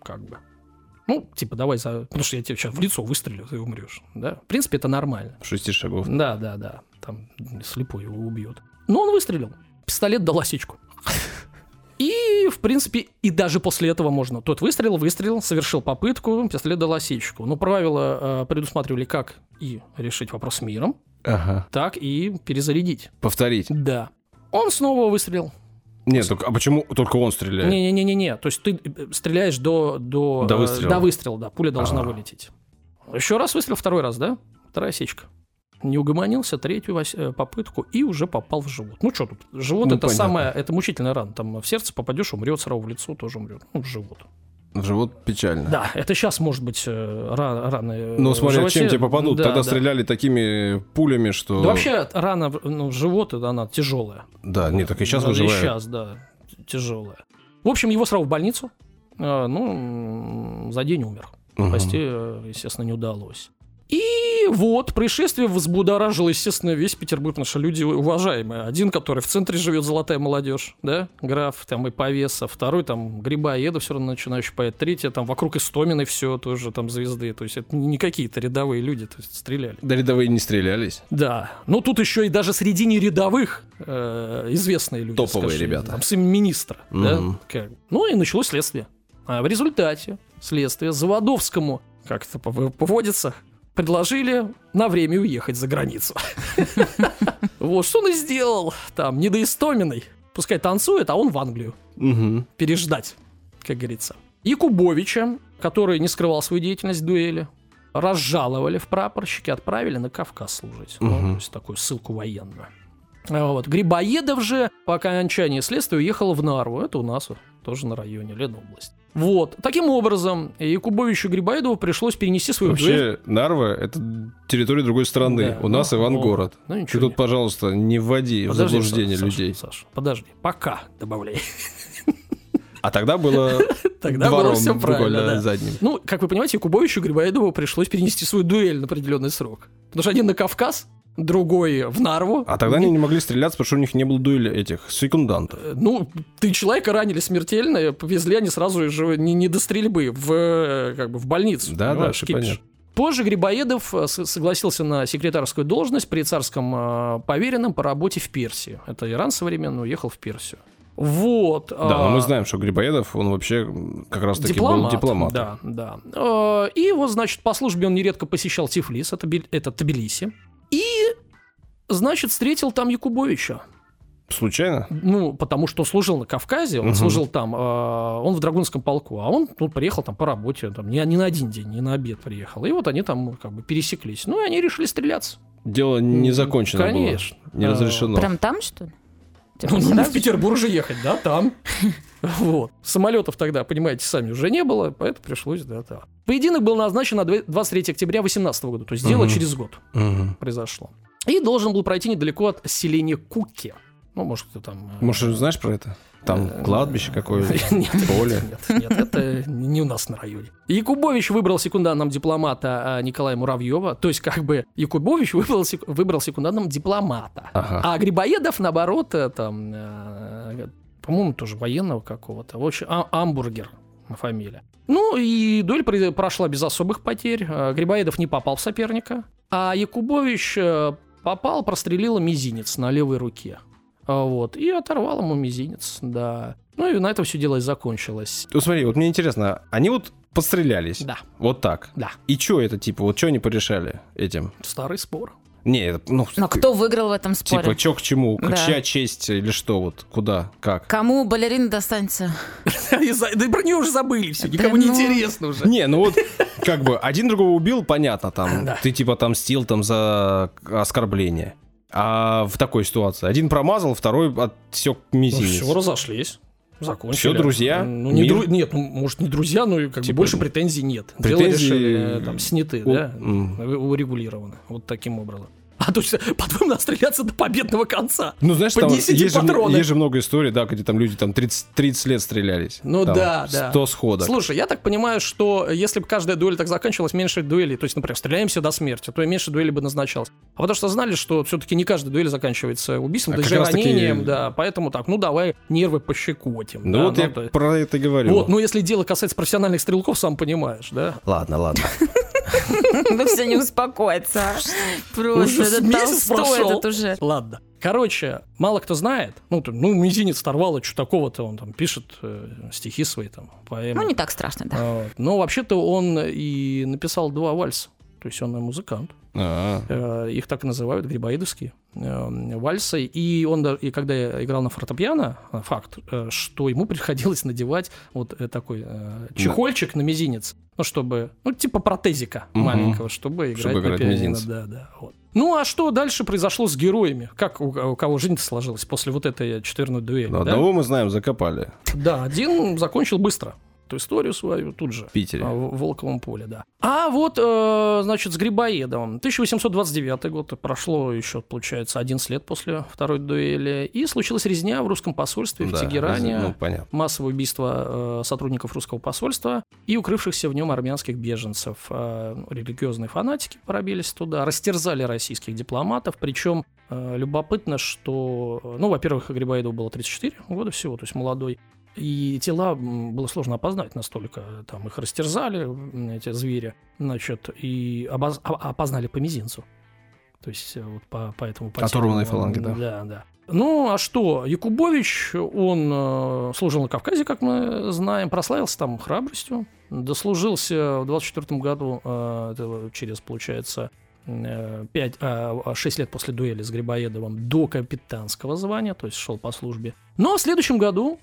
[SPEAKER 2] как бы. Ну, типа, давай за... Потому что я тебе сейчас в лицо выстрелю, ты умрешь. Да? В принципе, это нормально.
[SPEAKER 1] Шести шагов.
[SPEAKER 2] Да, да, да. Там слепой его убьет. Но он выстрелил. Пистолет дал осечку. И, в принципе, и даже после этого можно. Тот выстрелил, выстрелил, совершил попытку, пистолет дал осечку. Но правила э, предусматривали как и решить вопрос миром,
[SPEAKER 1] Ага.
[SPEAKER 2] так и перезарядить.
[SPEAKER 1] Повторить.
[SPEAKER 2] Да. Он снова выстрелил.
[SPEAKER 1] Нет, только, а почему только он стреляет?
[SPEAKER 2] Не-не-не-не. То есть ты э, стреляешь до, до,
[SPEAKER 1] До
[SPEAKER 2] э,
[SPEAKER 1] выстрела.
[SPEAKER 2] до выстрела, да. Пуля должна
[SPEAKER 1] А.
[SPEAKER 2] вылететь. Еще раз выстрел, второй раз, да? Вторая осечка. Не угомонился, третью э, попытку и уже попал в живот. Ну что тут, живот
[SPEAKER 1] Ну,
[SPEAKER 2] это
[SPEAKER 1] понятно.
[SPEAKER 2] самое, это мучительная рана. Там в сердце попадешь, умрет, сразу в лицо тоже умрет. Ну, в живот.
[SPEAKER 1] В живот печально.
[SPEAKER 2] Да, это сейчас может быть э, ра- раны. э,
[SPEAKER 1] Ну,
[SPEAKER 2] в
[SPEAKER 1] смотря
[SPEAKER 2] животе.
[SPEAKER 1] чем тебе попадут.
[SPEAKER 2] Да,
[SPEAKER 1] Тогда
[SPEAKER 2] да.
[SPEAKER 1] стреляли такими пулями, что...
[SPEAKER 2] Да вообще рана ну, в живот, она тяжелая.
[SPEAKER 1] Да, нет, так и сейчас
[SPEAKER 2] Даже
[SPEAKER 1] выживают.
[SPEAKER 2] сейчас, да, тяжелая. В общем, его сразу в больницу. Э, Ну, за день умер. Спасти, э, естественно, не удалось. И И вот, происшествие взбудоражило, естественно, весь Петербург, наши люди уважаемые. Один, который в центре живет, золотая молодежь, да, граф, там и повеса, второй, там, Грибоеда все равно начинающий поэт, третья, там, вокруг Истоминой все тоже, там, звезды, то есть это не какие-то рядовые люди, то есть стреляли.
[SPEAKER 1] Да рядовые не стрелялись.
[SPEAKER 2] Да, ну тут еще и даже среди нерядовых э, известные люди.
[SPEAKER 1] Топовые
[SPEAKER 2] скажем,
[SPEAKER 1] ребята.
[SPEAKER 2] Там сын министра, да,
[SPEAKER 1] Мгм.
[SPEAKER 2] как. Ну и началось следствие. А в результате следствия Заводовскому, как это пов- поводится, предложили на время уехать за границу. Вот, что он и сделал там, недоистоминой. Пускай танцует, а он в Англию переждать, как говорится. Якубовича, который не скрывал свою деятельность в дуэли, разжаловали в прапорщики, отправили на Кавказ служить. Ну, то есть такую ссылку военную. А Вот. Грибоедов же по окончании следствия уехал в Нарву. Это у нас тоже на районе Ленобласть. Вот. Таким образом, Якубовичу Грибоедову пришлось перенести свою дуэль.
[SPEAKER 1] Вообще, Нарва — это территория другой страны.
[SPEAKER 2] Да,
[SPEAKER 1] У нас
[SPEAKER 2] ну,
[SPEAKER 1] Ивангород.
[SPEAKER 2] ну,
[SPEAKER 1] Ты
[SPEAKER 2] ничего
[SPEAKER 1] тут,
[SPEAKER 2] не-
[SPEAKER 1] пожалуйста, не вводи в
[SPEAKER 2] Подожди,
[SPEAKER 1] заблуждение
[SPEAKER 2] Саша,
[SPEAKER 1] людей.
[SPEAKER 2] Саша, Саша, подожди. Пока добавляй.
[SPEAKER 1] А тогда было
[SPEAKER 2] Тогда было
[SPEAKER 1] двором
[SPEAKER 2] все правильно, да.
[SPEAKER 1] задним.
[SPEAKER 2] Ну, как вы понимаете, Якубовичу и Грибоедову пришлось перенести свою дуэль на определенный срок. Потому что один на Кавказ, другой в Нарву.
[SPEAKER 1] А тогда они не могли стреляться, потому что у них не было дуэли этих секундантов.
[SPEAKER 2] Э, Ну, ты человека ранили смертельно, и повезли они сразу же не, не до стрельбы, в, э, как бы в больницу.
[SPEAKER 1] Да, да, понятно.
[SPEAKER 2] Позже Грибоедов э, согласился на секретарскую должность при царском э, поверенном по работе в Персии. Это Иран современный, уехал в Персию. Вот.
[SPEAKER 1] Да, но мы
[SPEAKER 2] а,
[SPEAKER 1] знаем, что Грибоедов, он вообще как раз-таки
[SPEAKER 2] Дипломат,
[SPEAKER 1] был дипломатом.
[SPEAKER 2] Да, да. Э, И вот, значит, по службе он нередко посещал Тифлис, это, это Тбилиси. И, значит, встретил там Якубовича.
[SPEAKER 1] Случайно?
[SPEAKER 2] Ну, потому что служил на Кавказе, он
[SPEAKER 1] Мгм.
[SPEAKER 2] служил там, э, он в Драгунском полку, а он ну, приехал там по работе, там, не, не на один день, не на обед приехал. И вот они там как бы пересеклись. Ну, и они решили стреляться.
[SPEAKER 1] Дело не закончено
[SPEAKER 2] конечно.
[SPEAKER 1] было. Не
[SPEAKER 2] А,
[SPEAKER 1] разрешено.
[SPEAKER 3] Прям там, что ли? Типа
[SPEAKER 2] Ну, ну, в Петербург же ехать, да, там. Вот. Самолетов тогда, понимаете, сами уже не было, поэтому пришлось, да, да. Поединок был назначен на 23 октября 2018 года, то есть дело через год произошло. И должен был пройти недалеко от селения Куки. Ну, может, кто там... э,
[SPEAKER 1] Может, знаешь про это? Там
[SPEAKER 2] Э,
[SPEAKER 1] кладбище какое-то,
[SPEAKER 2] Нет,
[SPEAKER 1] поле.
[SPEAKER 2] Нет, нет, это не у нас на районе. Якубович выбрал секундантом дипломата а, Николая Муравьева. То есть, как бы, Якубович выбрал, выбрал секундантом дипломата.
[SPEAKER 1] Ага.
[SPEAKER 2] А Грибоедов, наоборот, э, там, э, по-моему, тоже военного какого-то. В общем, а- Амбургер фамилия. Ну, и дуэль прошла без особых потерь. Э, Грибоедов не попал в соперника. А Якубович э, попал, прострелил мизинец на левой руке. А, Вот, и оторвал ему мизинец, да. Ну и на этом все дело и закончилось.
[SPEAKER 1] Ну смотри, вот мне интересно, они вот подстрелялись.
[SPEAKER 2] Да,
[SPEAKER 1] Вот так.
[SPEAKER 2] да,
[SPEAKER 1] И что это, типа, вот что они порешали этим?
[SPEAKER 2] старый спор.
[SPEAKER 1] Не, это, ну,
[SPEAKER 3] Но кто выиграл в этом споре?
[SPEAKER 1] типа, что к чему?
[SPEAKER 3] Да.
[SPEAKER 1] Чья честь или что? Вот куда? Как?
[SPEAKER 3] Кому балерина достанется?
[SPEAKER 2] Да и про нее уже забыли все, никому не
[SPEAKER 3] ну.
[SPEAKER 2] интересно уже.
[SPEAKER 1] Не, ну вот, как бы, один другого убил, понятно, там, ты типа отомстил там за оскорбление. А в такой ситуации один промазал, второй отсек
[SPEAKER 2] Ну
[SPEAKER 1] мизинец.
[SPEAKER 2] все, разошлись. Закончили.
[SPEAKER 1] Всё, друзья?
[SPEAKER 2] Ну, не
[SPEAKER 1] Мир?
[SPEAKER 2] дру- Нет, ну, может, не друзья, но как
[SPEAKER 1] Типа,
[SPEAKER 2] больше претензий нет.
[SPEAKER 1] претензии,
[SPEAKER 2] Дело решили, э, там, сняты,
[SPEAKER 1] у-
[SPEAKER 2] да, урегулированы. Вот таким образом. А то есть, по-твоему, надо стреляться до победного конца.
[SPEAKER 1] Ну, знаешь, там
[SPEAKER 2] Поднесите
[SPEAKER 1] есть же,
[SPEAKER 2] патроны.
[SPEAKER 1] есть же много историй, да, где там люди там 30, 30 лет стрелялись.
[SPEAKER 2] Ну
[SPEAKER 1] Там
[SPEAKER 2] да, да.
[SPEAKER 1] 100 сходок.
[SPEAKER 2] Слушай, я так понимаю, что если бы каждая дуэль так заканчивалась, меньше дуэлей, то есть, например, стреляемся до смерти, то и меньше дуэлей бы назначалось. А потому что знали, что все-таки не каждая дуэль заканчивается убийством,
[SPEAKER 1] А
[SPEAKER 2] даже
[SPEAKER 1] раз таки-
[SPEAKER 2] ранением, да. Поэтому так, ну давай нервы пощекотим.
[SPEAKER 1] Ну
[SPEAKER 2] да,
[SPEAKER 1] вот я
[SPEAKER 2] то-
[SPEAKER 1] про это говорю.
[SPEAKER 2] Вот, ну если дело касается профессиональных стрелков, сам понимаешь, да?
[SPEAKER 1] Ладно, ладно.
[SPEAKER 3] Да все не успокоится. Просто
[SPEAKER 2] месяц
[SPEAKER 3] Толстой этот уже.
[SPEAKER 2] Ладно. Короче, мало кто знает, ну, там, ну мизинец оторвало, что такого-то, он там пишет э, стихи свои, там, поэмы.
[SPEAKER 3] Ну, не так страшно, да.
[SPEAKER 2] А. Но вообще-то он и написал два вальса. То есть он и музыкант.
[SPEAKER 1] А,
[SPEAKER 2] Э, Их так и называют, грибоидовские э, вальсы. И он, и когда я играл на фортепиано, э, факт, э, что ему приходилось надевать вот такой чехольчик на мизинец, ну, чтобы, ну, типа протезика маленького, чтобы играть
[SPEAKER 1] Чтобы
[SPEAKER 2] на
[SPEAKER 1] играть
[SPEAKER 2] пианино. Да, да, вот. Ну, а что дальше произошло с героями? Как у, у кого жизнь сложилась после вот этой четверной дуэли?
[SPEAKER 1] ну,
[SPEAKER 2] да?
[SPEAKER 1] Одного мы знаем, закопали.
[SPEAKER 2] Да, один закончил быстро. Эту историю свою тут же.
[SPEAKER 1] В Питере.
[SPEAKER 2] А, В Волковом поле, да. А вот, э, значит, с Грибоедовым. 1829 год, прошло еще, получается, 11 лет после второй дуэли. И случилась резня в русском посольстве в
[SPEAKER 1] Да,
[SPEAKER 2] Тегеране.
[SPEAKER 1] Ну, понятно.
[SPEAKER 2] Массовое убийство э, сотрудников русского посольства и укрывшихся в нем армянских беженцев. Э, религиозные фанатики пробились туда, растерзали российских дипломатов. Причем любопытно, что, ну, во-первых, Грибоедову было 34 года всего, то есть молодой. И тела было сложно опознать настолько. Там их растерзали, эти звери, значит, и обоз- а- опознали по мизинцу. То есть э, вот по, по этому по
[SPEAKER 1] Оторванной фаланге, да.
[SPEAKER 2] Да, да. Ну, а что, Якубович, он э, служил на Кавказе, как мы знаем, прославился там храбростью, дослужился в 24 году, э, через, получается, 5, 6 лет после дуэли с Грибоедовым до капитанского звания, то есть шел по службе. Но в следующем году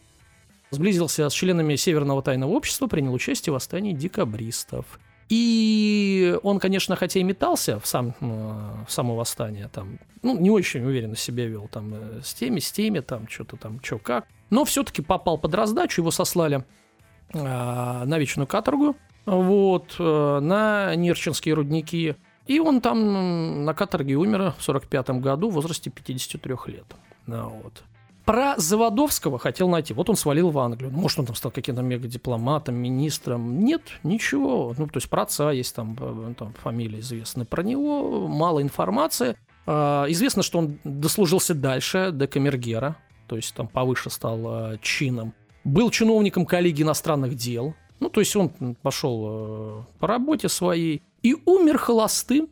[SPEAKER 2] сблизился с членами Северного тайного общества, принял участие в восстании декабристов. И он, конечно, хотя и метался в, сам, э, в само восстание, там, ну, не очень уверенно себя вел, там, э, с теми, с теми, там, что-то там, что как. Но все-таки попал под раздачу, его сослали э, на вечную каторгу, вот, э, на Нерчинские рудники. И он там на каторге умер в 45 году в возрасте 53 лет. Вот. Про Заводовского хотел найти. Вот он свалил в Англию. Может, он там стал каким-то мегадипломатом, министром. Нет, ничего. Ну, то есть про отца есть там, э, там фамилия известна. Про него мало информации. А, Известно, что он дослужился дальше, до камергера. То есть там повыше стал э, чином. Был чиновником коллегии иностранных дел. Ну, то есть он пошел э, по работе своей. И умер холостым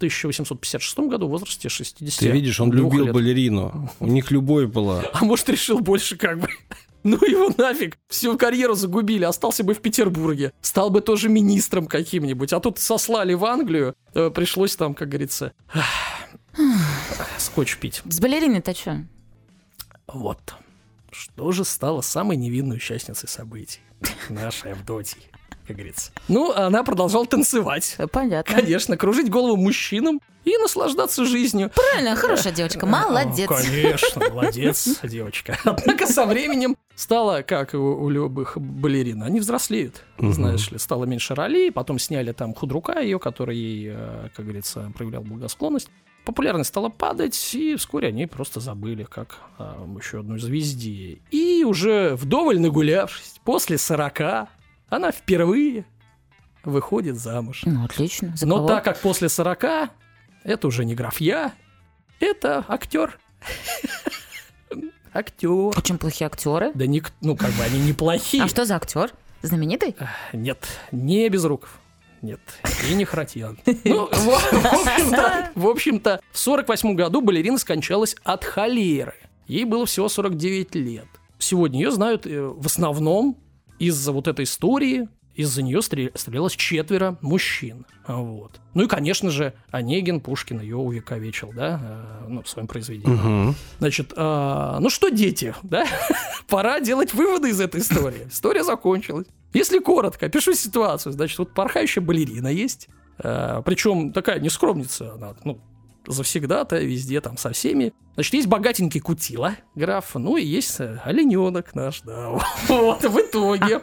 [SPEAKER 2] 1856 году в возрасте 60
[SPEAKER 1] Ты видишь, он любил балерину. У них любовь была.
[SPEAKER 2] а может, решил больше как бы... Ну его нафиг, всю карьеру загубили, остался бы в Петербурге, стал бы тоже министром каким-нибудь, а тут сослали в Англию, э, пришлось там, как говорится, скотч пить.
[SPEAKER 3] С балериной-то что?
[SPEAKER 2] Вот. Что же стало самой невинной участницей событий? Нашей Авдотьей, как говорится. Ну, она продолжала танцевать.
[SPEAKER 3] Понятно.
[SPEAKER 2] Конечно, кружить голову мужчинам и наслаждаться жизнью.
[SPEAKER 3] Правильно, хорошая девочка, молодец.
[SPEAKER 2] Э, Конечно, молодец, девочка. Однако со временем стало, как и у, у любых балерин, они взрослеют, знаешь ли. Стало меньше ролей, потом сняли там худрука ее, который ей, э, как говорится, проявлял благосклонность. Популярность стала падать, и вскоре они просто забыли, как а, еще одной звезде. И уже вдоволь нагулявшись, после 40, она впервые выходит замуж.
[SPEAKER 3] Ну, отлично. За
[SPEAKER 2] Но
[SPEAKER 3] кого?
[SPEAKER 2] так как после 40 это уже не графья, это актер. Актер.
[SPEAKER 3] Очень плохие актеры.
[SPEAKER 2] Да не, ну как бы они неплохие.
[SPEAKER 3] А что за актер? Знаменитый?
[SPEAKER 2] Нет, не Безруков. Нет, и не Харатьян. Ну, в, в общем-то, в общем-то, в 48 году балерина скончалась от холеры. Ей было всего 49 лет. Сегодня ее знают э, в основном из-за вот этой истории, из-за нее стрел- стрелялось четверо мужчин. Вот. Ну и, конечно же, Онегин, Пушкин ее увековечил, да, э, ну, в своем произведении.
[SPEAKER 1] Мгм.
[SPEAKER 2] Значит, а, ну что, дети, да? Пора делать выводы из этой истории. История закончилась. Если коротко, опишу ситуацию. Значит, вот порхающая балерина есть. причем такая нескромница, она, ну, завсегда-то, везде там со всеми. Значит, есть богатенький кутила, граф, ну и есть э, олененок наш, да. Вот, в итоге.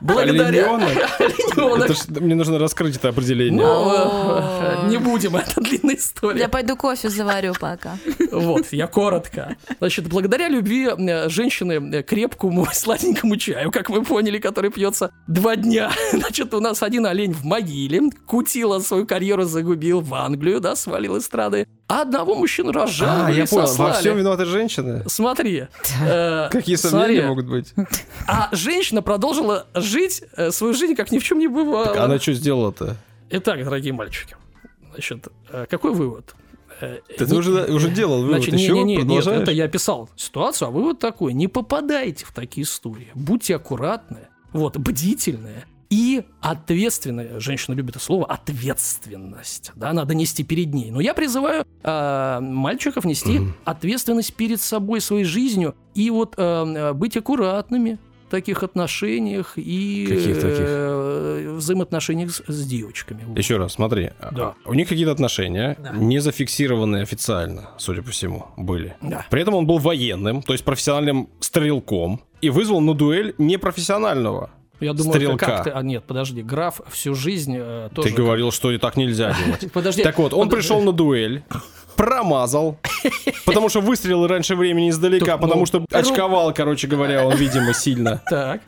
[SPEAKER 2] Благодаря...
[SPEAKER 1] Олененок?
[SPEAKER 2] Олененок.
[SPEAKER 1] Это ж- мне нужно раскрыть это определение.
[SPEAKER 2] Ну, э, не будем, это длинная история.
[SPEAKER 3] Я пойду кофе заварю пока.
[SPEAKER 2] Вот, я коротко. Значит, благодаря любви женщины крепкому сладенькому чаю, как мы поняли, который пьется два дня. Значит, у нас один олень в могиле, Кутила свою карьеру загубил в Англию, да, свалил эстрады. А одного мужчину разжаловали
[SPEAKER 1] А, я понял. Во
[SPEAKER 2] сослали.
[SPEAKER 1] всем виноваты женщины?
[SPEAKER 2] Смотри. э,
[SPEAKER 1] Какие
[SPEAKER 2] смотри.
[SPEAKER 1] сомнения могут быть?
[SPEAKER 2] А женщина продолжила жить э, свою жизнь, как ни в чем не бывало.
[SPEAKER 1] Так она что сделала-то?
[SPEAKER 2] Итак, дорогие мальчики, значит, э, какой вывод? Э,
[SPEAKER 1] Ты
[SPEAKER 2] не-
[SPEAKER 1] уже, уже делал вывод,
[SPEAKER 2] Значит,
[SPEAKER 1] еще
[SPEAKER 2] не, не, нет, это я писал ситуацию, а вывод такой: не попадайте в такие истории, будьте аккуратны, вот бдительные и ответственные. Женщина любит это слово ответственность, да, надо нести перед ней. Но я призываю э, мальчиков нести
[SPEAKER 1] Мгм.
[SPEAKER 2] ответственность перед собой, своей жизнью и вот э, быть аккуратными в таких отношениях и
[SPEAKER 1] Каких таких?
[SPEAKER 2] э, взаимоотношениях с, с девочками.
[SPEAKER 1] Еще раз, смотри.
[SPEAKER 2] Да.
[SPEAKER 1] У них какие-то отношения,
[SPEAKER 2] Да.
[SPEAKER 1] не зафиксированные официально, судя по всему, были.
[SPEAKER 2] Да.
[SPEAKER 1] При этом он был военным, то есть профессиональным стрелком, и вызвал на дуэль непрофессионального
[SPEAKER 2] Я думаю,
[SPEAKER 1] Стрелка.
[SPEAKER 2] как ты... А нет, подожди, граф всю жизнь э, тоже...
[SPEAKER 1] Ты говорил, что и так нельзя делать.
[SPEAKER 2] Подожди.
[SPEAKER 1] Так вот, он пришел на дуэль, промазал, потому что выстрелил раньше времени издалека,
[SPEAKER 2] Тут,
[SPEAKER 1] потому
[SPEAKER 2] ну,
[SPEAKER 1] что очковал, короче говоря, он, видимо, сильно.
[SPEAKER 2] Так.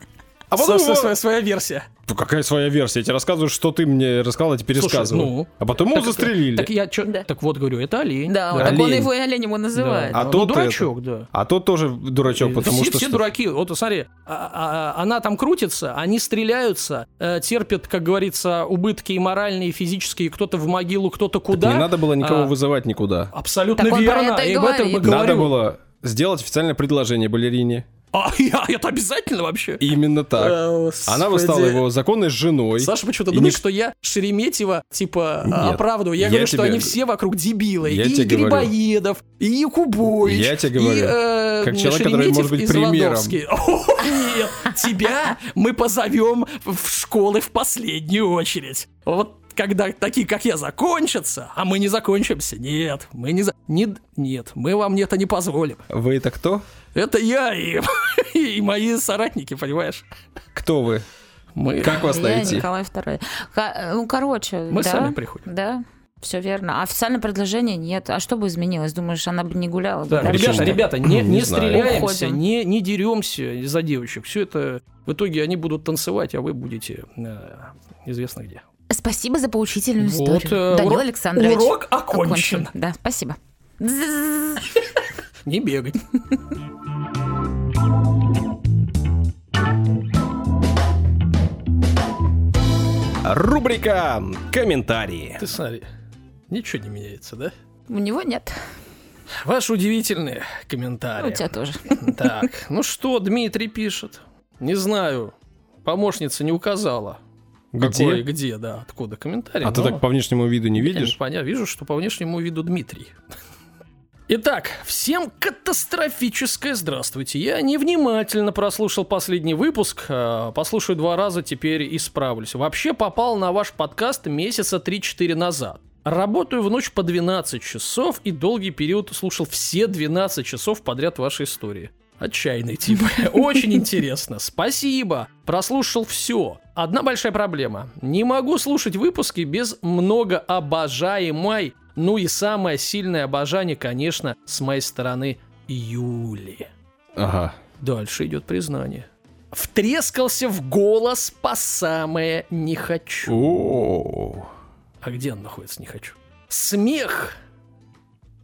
[SPEAKER 1] А потом
[SPEAKER 2] Со-
[SPEAKER 1] его-
[SPEAKER 2] своя, своя версия.
[SPEAKER 1] Ну, какая своя версия? Я тебе рассказываю, что ты мне рассказал, я тебе
[SPEAKER 2] Слушай,
[SPEAKER 1] пересказываю.
[SPEAKER 2] ну.
[SPEAKER 1] А потом его
[SPEAKER 2] Так-
[SPEAKER 1] застрелили.
[SPEAKER 2] Так я чё-
[SPEAKER 3] Да.
[SPEAKER 2] Так вот говорю, это олень.
[SPEAKER 3] Да,
[SPEAKER 1] Да.
[SPEAKER 3] так он
[SPEAKER 1] Олень.
[SPEAKER 3] его и олень его называет.
[SPEAKER 1] А
[SPEAKER 2] Ну,
[SPEAKER 1] тот
[SPEAKER 2] дурачок, да.
[SPEAKER 1] А тот тоже дурачок, потому
[SPEAKER 2] все,
[SPEAKER 1] что...
[SPEAKER 2] все
[SPEAKER 1] что-
[SPEAKER 2] дураки. Вот смотри, а- а- она там крутится, они стреляются, э, терпят, как говорится, убытки и моральные, и физические. Кто-то в могилу, кто-то куда.
[SPEAKER 1] Не надо было никого
[SPEAKER 2] А,
[SPEAKER 1] вызывать никуда.
[SPEAKER 2] Абсолютно
[SPEAKER 3] Так он про
[SPEAKER 2] верно.
[SPEAKER 3] это и
[SPEAKER 2] и об этом мы
[SPEAKER 3] говорит.
[SPEAKER 1] Надо
[SPEAKER 2] говорю.
[SPEAKER 1] было сделать официальное предложение балерине.
[SPEAKER 2] А, я, это обязательно вообще?
[SPEAKER 1] Именно так.
[SPEAKER 2] Э,
[SPEAKER 1] Она стала его законной женой.
[SPEAKER 2] Саша почему-то думает,
[SPEAKER 1] не-
[SPEAKER 2] что я Шереметьева, типа,
[SPEAKER 1] Нет.
[SPEAKER 2] оправдываю. Я,
[SPEAKER 1] Я
[SPEAKER 2] говорю, что
[SPEAKER 1] тебе-
[SPEAKER 2] они все вокруг дебилы.
[SPEAKER 1] Я
[SPEAKER 2] и
[SPEAKER 1] тебе говорю.
[SPEAKER 2] Грибоедов, и Якубович.
[SPEAKER 1] Я тебе говорю,
[SPEAKER 2] и, э,
[SPEAKER 1] как человек, который может быть примером.
[SPEAKER 2] О, нет, тебя мы позовем в школы в последнюю очередь. Вот когда такие, как я, закончатся, а мы не закончимся. Нет, мы не... За... не- Нет, мы вам это не позволим.
[SPEAKER 1] Вы это кто?
[SPEAKER 2] Это я и, и мои соратники, понимаешь?
[SPEAKER 1] Кто вы?
[SPEAKER 2] Мы...
[SPEAKER 1] Как вас
[SPEAKER 3] Я
[SPEAKER 1] найти?
[SPEAKER 3] Николай II. Ка- Ну, короче,
[SPEAKER 2] Мы
[SPEAKER 3] да,
[SPEAKER 2] сами приходим.
[SPEAKER 3] Да, все верно. А официальное предложение нет. А что бы изменилось? Думаешь, она бы не гуляла? бы
[SPEAKER 2] Так,
[SPEAKER 3] дальше,
[SPEAKER 2] ребята, ребята, не,
[SPEAKER 1] Не
[SPEAKER 2] не
[SPEAKER 1] знаю.
[SPEAKER 2] стреляемся,
[SPEAKER 3] Уходим.
[SPEAKER 2] не, не деремся за девочек. Все это в итоге они будут танцевать, а вы будете э, известно где.
[SPEAKER 3] Спасибо за поучительную
[SPEAKER 2] Вот,
[SPEAKER 3] историю.
[SPEAKER 2] э,
[SPEAKER 3] Данил
[SPEAKER 2] урок-
[SPEAKER 3] Александрович.
[SPEAKER 2] урок окончен.
[SPEAKER 3] Да, спасибо.
[SPEAKER 2] Не бегать.
[SPEAKER 1] Рубрика «Комментарии».
[SPEAKER 2] Ты смотри, ничего не меняется, да?
[SPEAKER 3] У него нет.
[SPEAKER 2] Ваши удивительные
[SPEAKER 3] У
[SPEAKER 2] комментарии.
[SPEAKER 3] тебя тоже.
[SPEAKER 2] Так, ну что, Дмитрий пишет. Не знаю, помощница не указала.
[SPEAKER 1] Где?
[SPEAKER 2] Какой, где, да, откуда комментарий.
[SPEAKER 1] А ты
[SPEAKER 2] но-
[SPEAKER 1] так по внешнему виду не
[SPEAKER 2] Я
[SPEAKER 1] видишь?
[SPEAKER 2] Понятно, вижу, что по внешнему виду Дмитрий. Итак, всем катастрофическое здравствуйте. Я невнимательно прослушал последний выпуск, э, послушаю два раза, теперь исправлюсь. Вообще попал на ваш подкаст месяца 3-4 назад. Работаю в ночь по 12 часов и долгий период слушал все 12 часов подряд вашей истории. Отчаянный тип. Очень интересно. Спасибо. Прослушал все. Одна большая проблема. Не могу слушать выпуски без многообожаемой. Ну и самое сильное обожание, конечно, с моей стороны Юли.
[SPEAKER 1] Ага.
[SPEAKER 2] Дальше идет признание. Втрескался в голос по самое не хочу.
[SPEAKER 1] О,
[SPEAKER 2] А где он находится, не хочу. Смех.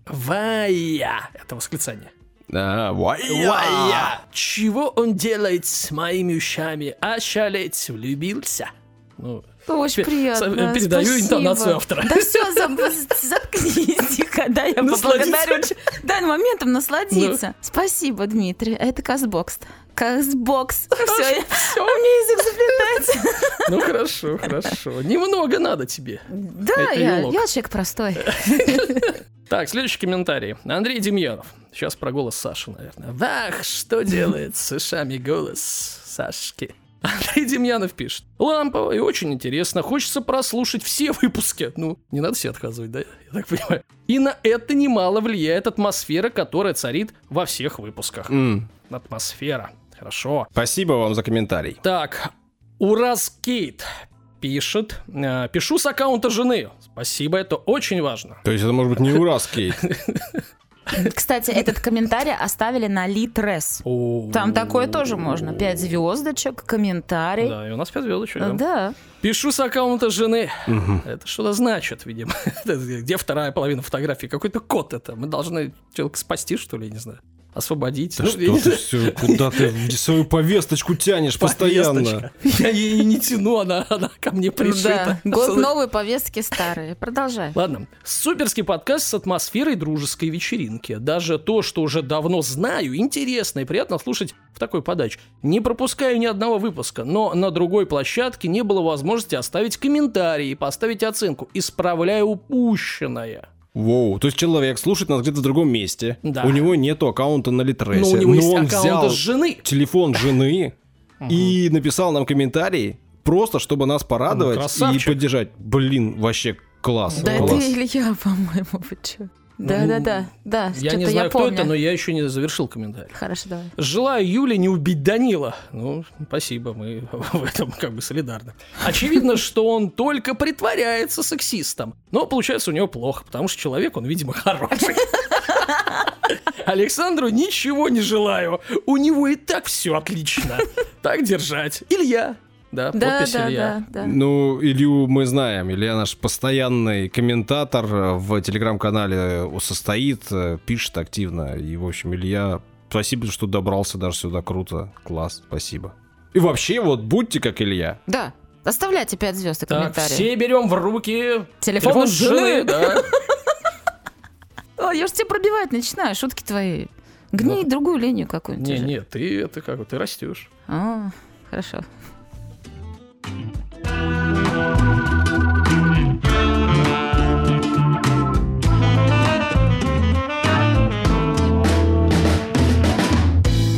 [SPEAKER 2] Вая. Это восклицание.
[SPEAKER 1] А. Вая.
[SPEAKER 2] Чего он делает с моими ушами? Ошалеть влюбился. Ну,
[SPEAKER 3] Очень
[SPEAKER 2] Пе-
[SPEAKER 3] приятно.
[SPEAKER 2] с- передаю
[SPEAKER 3] спасибо.
[SPEAKER 2] интонацию автора.
[SPEAKER 3] Да все, заткнись, тихо, да, я поблагодарю. Да, моментом насладиться. Спасибо, Дмитрий. Это Казбокс. Казбокс. Все, у меня язык заплетается.
[SPEAKER 2] ну хорошо, хорошо. Немного надо тебе.
[SPEAKER 3] Да,
[SPEAKER 2] Это
[SPEAKER 3] я, я человек простой.
[SPEAKER 2] Так, следующий комментарий. Андрей Демьянов. Сейчас про голос Саши, наверное. Вах, что делает с ушами голос Сашки? Андрей Демьянов пишет. Лампово и очень интересно. Хочется прослушать все выпуски. Ну, не надо себе отказывать, да? Я так понимаю. И на это немало влияет атмосфера, которая царит во всех выпусках.
[SPEAKER 1] М,
[SPEAKER 2] Атмосфера. Хорошо.
[SPEAKER 1] Спасибо вам за комментарий.
[SPEAKER 2] Так, Ураз Кейт пишет. э, Пишу с аккаунта жены. Спасибо, это очень важно.
[SPEAKER 1] То есть это может быть не Кейт.
[SPEAKER 3] Кстати, этот комментарий оставили на Литрес. Там такое тоже можно. Пять звездочек, комментарий.
[SPEAKER 2] Да, и у нас 5 звездочек.
[SPEAKER 3] Да.
[SPEAKER 2] Пишу с аккаунта жены. Это что-то значит, видимо. Где вторая половина фотографии? Какой-то код это. Мы должны человека спасти, что ли, я не знаю. Освободить.
[SPEAKER 1] Да
[SPEAKER 2] Ну,
[SPEAKER 1] что ты все, куда ты свою повесточку тянешь постоянно?
[SPEAKER 2] Я ей не тяну, она, она ко мне пришита.
[SPEAKER 3] Да. Год новой повестки старые. Продолжай.
[SPEAKER 2] Ладно. Суперский подкаст с атмосферой дружеской вечеринки. Даже то, что уже давно знаю, интересно и приятно слушать в такой подаче. Не пропускаю ни одного выпуска, но на другой площадке не было возможности оставить комментарий и поставить оценку. Исправляю упущенное.
[SPEAKER 1] Воу, то есть человек слушает нас где-то в другом месте,
[SPEAKER 2] Да.
[SPEAKER 1] у него нету аккаунта на Литресе,
[SPEAKER 2] Но у него есть
[SPEAKER 1] он
[SPEAKER 2] аккаунт
[SPEAKER 1] взял
[SPEAKER 2] жены.
[SPEAKER 1] телефон жены и написал нам комментарий, просто чтобы нас порадовать
[SPEAKER 2] Ну,
[SPEAKER 1] и поддержать. Блин, вообще класс.
[SPEAKER 3] Да
[SPEAKER 1] класс.
[SPEAKER 3] это Илья, по-моему, вы чё? Да, да, да, да.
[SPEAKER 2] Я не знаю, кто
[SPEAKER 3] помню.
[SPEAKER 2] это, но я еще не завершил комментарий.
[SPEAKER 3] Хорошо, давай.
[SPEAKER 2] Желаю Юле не убить Данила. Ну, спасибо, мы в этом как бы солидарны. Очевидно, что он только притворяется сексистом. Но получается у него плохо, потому что человек, он, видимо, хороший. Александру ничего не желаю. У него и так все отлично. Так держать. Илья. Да,
[SPEAKER 3] Да,
[SPEAKER 2] подпись
[SPEAKER 3] да,
[SPEAKER 2] Илья.
[SPEAKER 3] да, да.
[SPEAKER 1] Ну, Илью мы знаем. Илья наш постоянный комментатор э, в телеграм-канале состоит, э, пишет активно. И, в общем, Илья, спасибо, что добрался даже сюда. Круто. Класс. Спасибо. И вообще, вот будьте как Илья.
[SPEAKER 3] Да. Оставляйте 5 звезд и
[SPEAKER 2] Так,
[SPEAKER 3] комментарии.
[SPEAKER 2] все берем в руки
[SPEAKER 3] Телефон жены.
[SPEAKER 2] да.
[SPEAKER 3] О, я же тебя пробивать начинаю, шутки твои. Гни
[SPEAKER 2] Ну.
[SPEAKER 3] другую линию какую-нибудь.
[SPEAKER 2] Не,
[SPEAKER 3] уже.
[SPEAKER 2] не, ты это как, ты растешь.
[SPEAKER 3] А, хорошо.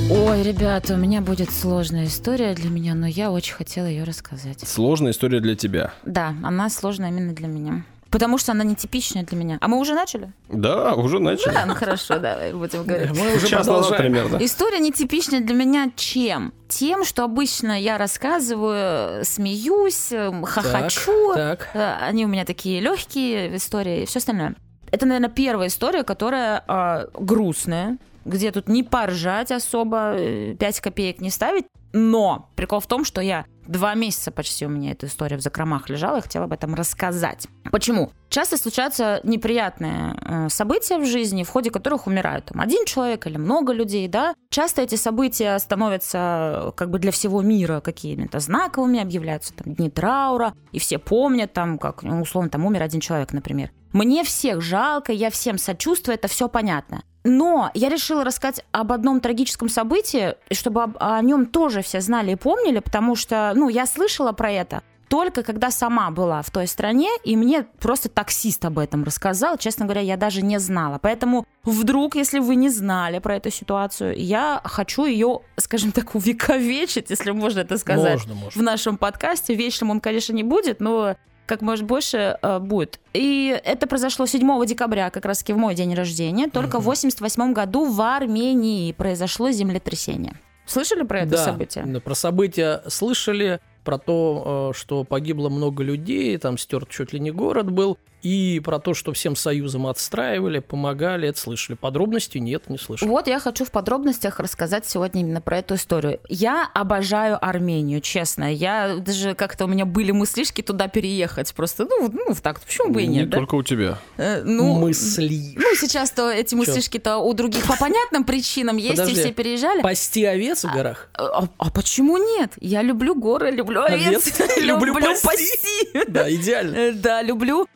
[SPEAKER 3] Ой, ребята, у меня будет сложная история для меня, но я очень хотела ее рассказать.
[SPEAKER 1] Сложная история для тебя.
[SPEAKER 3] Да, она сложная именно для меня. Потому что она нетипичная для меня. А мы уже начали?
[SPEAKER 1] Да, уже начали.
[SPEAKER 3] Да, ну хорошо, давай будем говорить.
[SPEAKER 2] Мы уже
[SPEAKER 1] Час назад примерно.
[SPEAKER 3] История нетипичная для меня чем? Тем, что обычно я рассказываю, смеюсь, хохочу.
[SPEAKER 2] Так.
[SPEAKER 3] Э, Они у меня такие легкие истории и все остальное. Это, наверное, первая история, которая а, грустная, где тут не поржать особо, 5 копеек не ставить. Но прикол в том, что я два месяца почти у меня эта история в закромах лежала и хотела об этом рассказать. Почему? Часто случаются неприятные э, события в жизни, в ходе которых умирают там один человек или много людей, да. Часто эти события становятся э, как бы для всего мира какими-то знаковыми, объявляются там дни траура, и все помнят там, как, ну, условно, там умер один человек, например. Мне всех жалко, я всем сочувствую, это все понятно. Но я решила рассказать об одном трагическом событии, чтобы об- о нем тоже все знали и помнили, потому что, ну, я слышала про это только когда сама была в той стране, и мне просто таксист об этом рассказал. Честно говоря, я даже не знала. Поэтому вдруг, если вы не знали про эту ситуацию, я хочу ее, скажем так, увековечить, если можно это сказать
[SPEAKER 2] Можно,
[SPEAKER 3] в
[SPEAKER 2] можно.
[SPEAKER 3] нашем подкасте. Вечным он, конечно, не будет, но как может больше э, будет. И это произошло 7 декабря, как раз таки в мой день рождения. Только в 88 году в Армении произошло землетрясение. Слышали про это
[SPEAKER 2] да,
[SPEAKER 3] событие?
[SPEAKER 2] да, про события слышали, про то, э, что погибло много людей, там стерт чуть ли не город был, и про то, что всем союзом отстраивали, помогали, это слышали. Подробностей нет, не слышали.
[SPEAKER 3] Вот я хочу в подробностях рассказать сегодня именно про эту историю. Я обожаю Армению, честно. Я даже как-то у меня были мыслишки туда переехать. Просто, ну, ну так, почему бы и
[SPEAKER 1] Не
[SPEAKER 3] нет, да?
[SPEAKER 1] только у тебя.
[SPEAKER 3] Э, ну,
[SPEAKER 2] Мысли.
[SPEAKER 3] Ну, сейчас-то эти мыслишки-то у других по понятным причинам есть,
[SPEAKER 2] Подожди.
[SPEAKER 3] и все переезжали.
[SPEAKER 2] Пасти овец в горах?
[SPEAKER 3] А, а почему нет? Я люблю горы, люблю овец,
[SPEAKER 2] Овец? Люблю
[SPEAKER 3] пасти.
[SPEAKER 2] Да, идеально.
[SPEAKER 3] Э, Да, люблю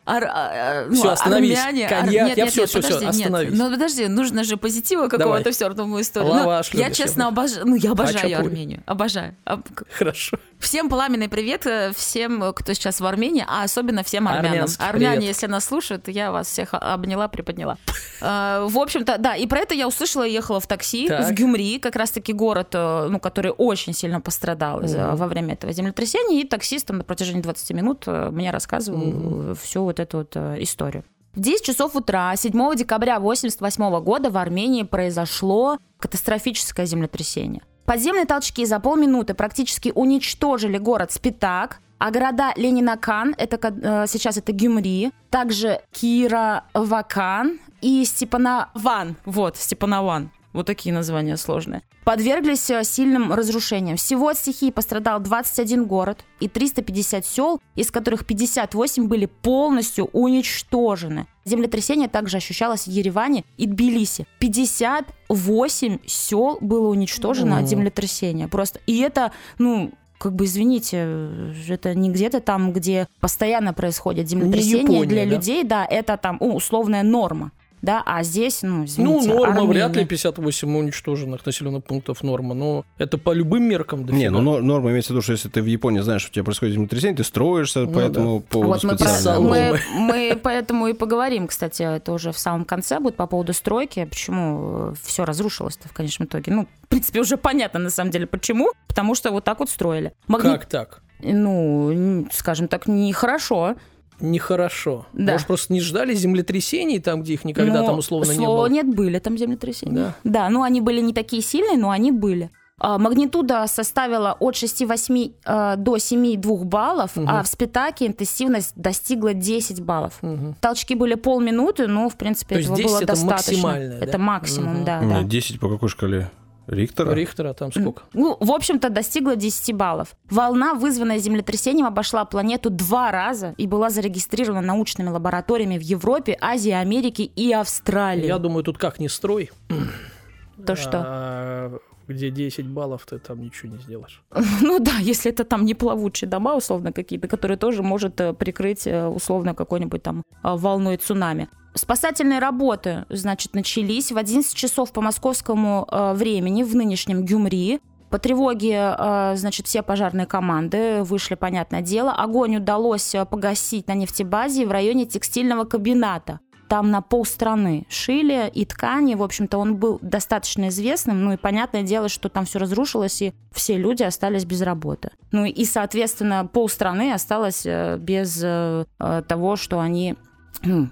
[SPEAKER 3] а, а, ну,
[SPEAKER 2] Всё, остановись.
[SPEAKER 3] армяне.
[SPEAKER 2] Коньяк.
[SPEAKER 3] Нет,
[SPEAKER 2] Я
[SPEAKER 3] нет,
[SPEAKER 2] всё,
[SPEAKER 3] нет,
[SPEAKER 2] всё,
[SPEAKER 3] подожди, нет.
[SPEAKER 2] остановись.
[SPEAKER 3] Ну, подожди, нужно же позитива какого-то все равно в историю.
[SPEAKER 2] Лаваш
[SPEAKER 3] Ну, я честно обожаю, ну, я обожаю
[SPEAKER 2] Хачапури.
[SPEAKER 3] Армению, обожаю. А, к-
[SPEAKER 2] Хорошо.
[SPEAKER 3] Всем пламенный привет, э, всем, э, кто сейчас в Армении, а особенно всем армянам.
[SPEAKER 2] Армянский
[SPEAKER 3] Армяне,
[SPEAKER 2] привет.
[SPEAKER 3] если нас слушают, я вас всех обняла, приподняла. Э, В общем-то, да, и про это я услышала, ехала в такси
[SPEAKER 2] Так.
[SPEAKER 3] в Гюмри, как раз-таки город, э, ну, который очень сильно пострадал во время этого землетрясения, и таксист там на протяжении 20 минут э, мне рассказывал э, всю вот эту вот э, историю. В 10 часов утра 7 декабря 1988 года в Армении произошло катастрофическое землетрясение. Подземные толчки за полминуты практически уничтожили город Спитак, а города Ленинакан, это э, сейчас это Гюмри, также Кировакан и Степанован. Вот, Степанован. Вот такие названия сложные. Подверглись э, сильным разрушениям. Всего от стихии пострадал 21 город и 350 сел, из которых 58 были полностью уничтожены. Землетрясение также ощущалось в Ереване и Тбилиси. 58 сел было уничтожено от
[SPEAKER 2] Ого.
[SPEAKER 3] землетрясения. Просто. И это, ну, как бы, извините, это не где-то там, где постоянно происходит землетрясение
[SPEAKER 2] Япония,
[SPEAKER 3] для
[SPEAKER 2] да?
[SPEAKER 3] людей, да, это там условная норма. Да, а здесь, ну,
[SPEAKER 2] Ну,
[SPEAKER 3] извините,
[SPEAKER 2] норма вряд ли
[SPEAKER 3] Армения.
[SPEAKER 2] 58 уничтоженных населенных пунктов норма, но это по любым меркам дофига.
[SPEAKER 1] Не, ну нор- норма имеется в виду, что если ты в Японии знаешь, что у тебя происходит землетрясение, ты строишься по
[SPEAKER 2] Ну да.
[SPEAKER 1] этому поводу
[SPEAKER 3] Вот мы, про- мы, мы поэтому и поговорим, кстати, это уже в самом конце будет по поводу стройки, почему все разрушилось-то в конечном итоге. Ну, в принципе, уже понятно на самом деле почему, потому что вот так вот строили. Магнит-
[SPEAKER 2] Как так?
[SPEAKER 3] Ну, скажем так, нехорошо.
[SPEAKER 2] Нехорошо.
[SPEAKER 3] Да.
[SPEAKER 2] Может, просто не ждали землетрясений там, где их никогда
[SPEAKER 3] Ну,
[SPEAKER 2] там условно не было?
[SPEAKER 3] нет, были там землетрясения.
[SPEAKER 2] Да.
[SPEAKER 3] Да, ну они были не такие сильные, но они были. А, Магнитуда составила от 6,8 э, до 7,2 баллов,
[SPEAKER 2] Мгм.
[SPEAKER 3] а в Спитаке интенсивность достигла 10 баллов.
[SPEAKER 2] Мгм.
[SPEAKER 3] Толчки были полминуты, но, в принципе,
[SPEAKER 2] То
[SPEAKER 3] этого
[SPEAKER 2] 10
[SPEAKER 3] было
[SPEAKER 2] это
[SPEAKER 3] достаточно.
[SPEAKER 2] максимальное, да?
[SPEAKER 3] Это максимум,
[SPEAKER 2] Мгм.
[SPEAKER 3] да, да.
[SPEAKER 1] 10 по какой шкале? Рихтера?
[SPEAKER 2] Рихтера там сколько?
[SPEAKER 3] Ну, в общем-то, достигла 10 баллов. Волна, вызванная землетрясением, обошла планету два раза и была зарегистрирована научными лабораториями в Европе, Азии, Америке и Австралии.
[SPEAKER 2] Я думаю, тут как не строй.
[SPEAKER 3] То что?
[SPEAKER 2] Где 10 баллов, ты там ничего не сделаешь.
[SPEAKER 3] Ну да, если это там не плавучие дома, условно, какие-то, которые тоже может э, прикрыть, э, условно, какой-нибудь там э, волной цунами. Спасательные работы, значит, начались в 11 часов по московскому э, времени в нынешнем Гюмри. По тревоге, э, значит, все пожарные команды вышли, понятное дело. Огонь удалось э, погасить на нефтебазе в районе текстильного комбината. Там на полстраны шили и ткани. В общем-то, он был достаточно известным. Ну и понятное дело, что там все разрушилось, и все люди остались без работы. Ну и, соответственно, полстраны осталось э, без э, э, того, что они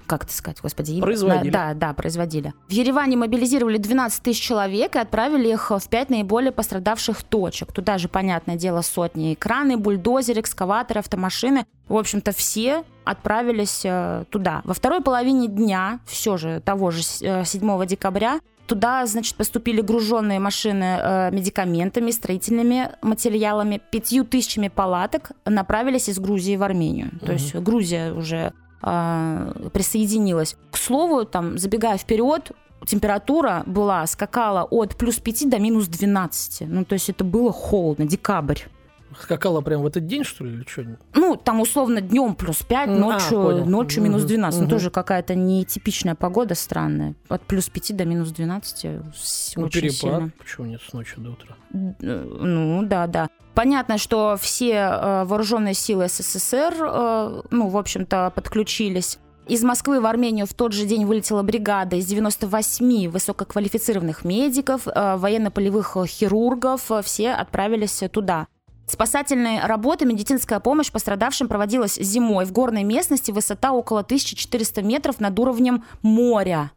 [SPEAKER 3] как это сказать, господи,
[SPEAKER 2] Производили.
[SPEAKER 3] Да, да, производили. В Ереване мобилизировали 12 тысяч человек и отправили их в пять наиболее пострадавших точек. Туда же, понятное дело, сотни краны, бульдозеры, экскаваторы, автомашины. В общем-то, все отправились э, туда. Во второй половине дня, все же того же с- э, 7 декабря, Туда, значит, поступили груженные машины э, медикаментами, строительными материалами, пятью тысячами палаток направились из Грузии в Армению. То
[SPEAKER 2] Мгм.
[SPEAKER 3] есть Грузия уже э, присоединилась. К слову, там, забегая вперед, температура была, скакала от плюс 5 до минус 12. Ну, то есть это было холодно, декабрь.
[SPEAKER 2] Скакала прям в этот день, что ли, или что?
[SPEAKER 3] Ну, там условно днем плюс 5,
[SPEAKER 2] М, а,
[SPEAKER 3] ночью,
[SPEAKER 2] понял.
[SPEAKER 3] ночью минус
[SPEAKER 2] Мгм,
[SPEAKER 3] 12. Ну,
[SPEAKER 2] мгм.
[SPEAKER 3] тоже какая-то нетипичная погода странная. От плюс 5 до минус 12 с-
[SPEAKER 2] Ну,
[SPEAKER 3] очень
[SPEAKER 2] перепад.
[SPEAKER 3] сильно.
[SPEAKER 2] Почему нет с ночи до утра?
[SPEAKER 3] Ну, да, да. Понятно, что все э, вооруженные силы СССР, э, ну, в общем-то, подключились. Из Москвы в Армению в тот же день вылетела бригада из 98 высококвалифицированных медиков, э, военно-полевых хирургов. Все отправились туда. Спасательные работы, медицинская помощь пострадавшим проводилась зимой в горной местности, высота около 1400 метров над уровнем моря.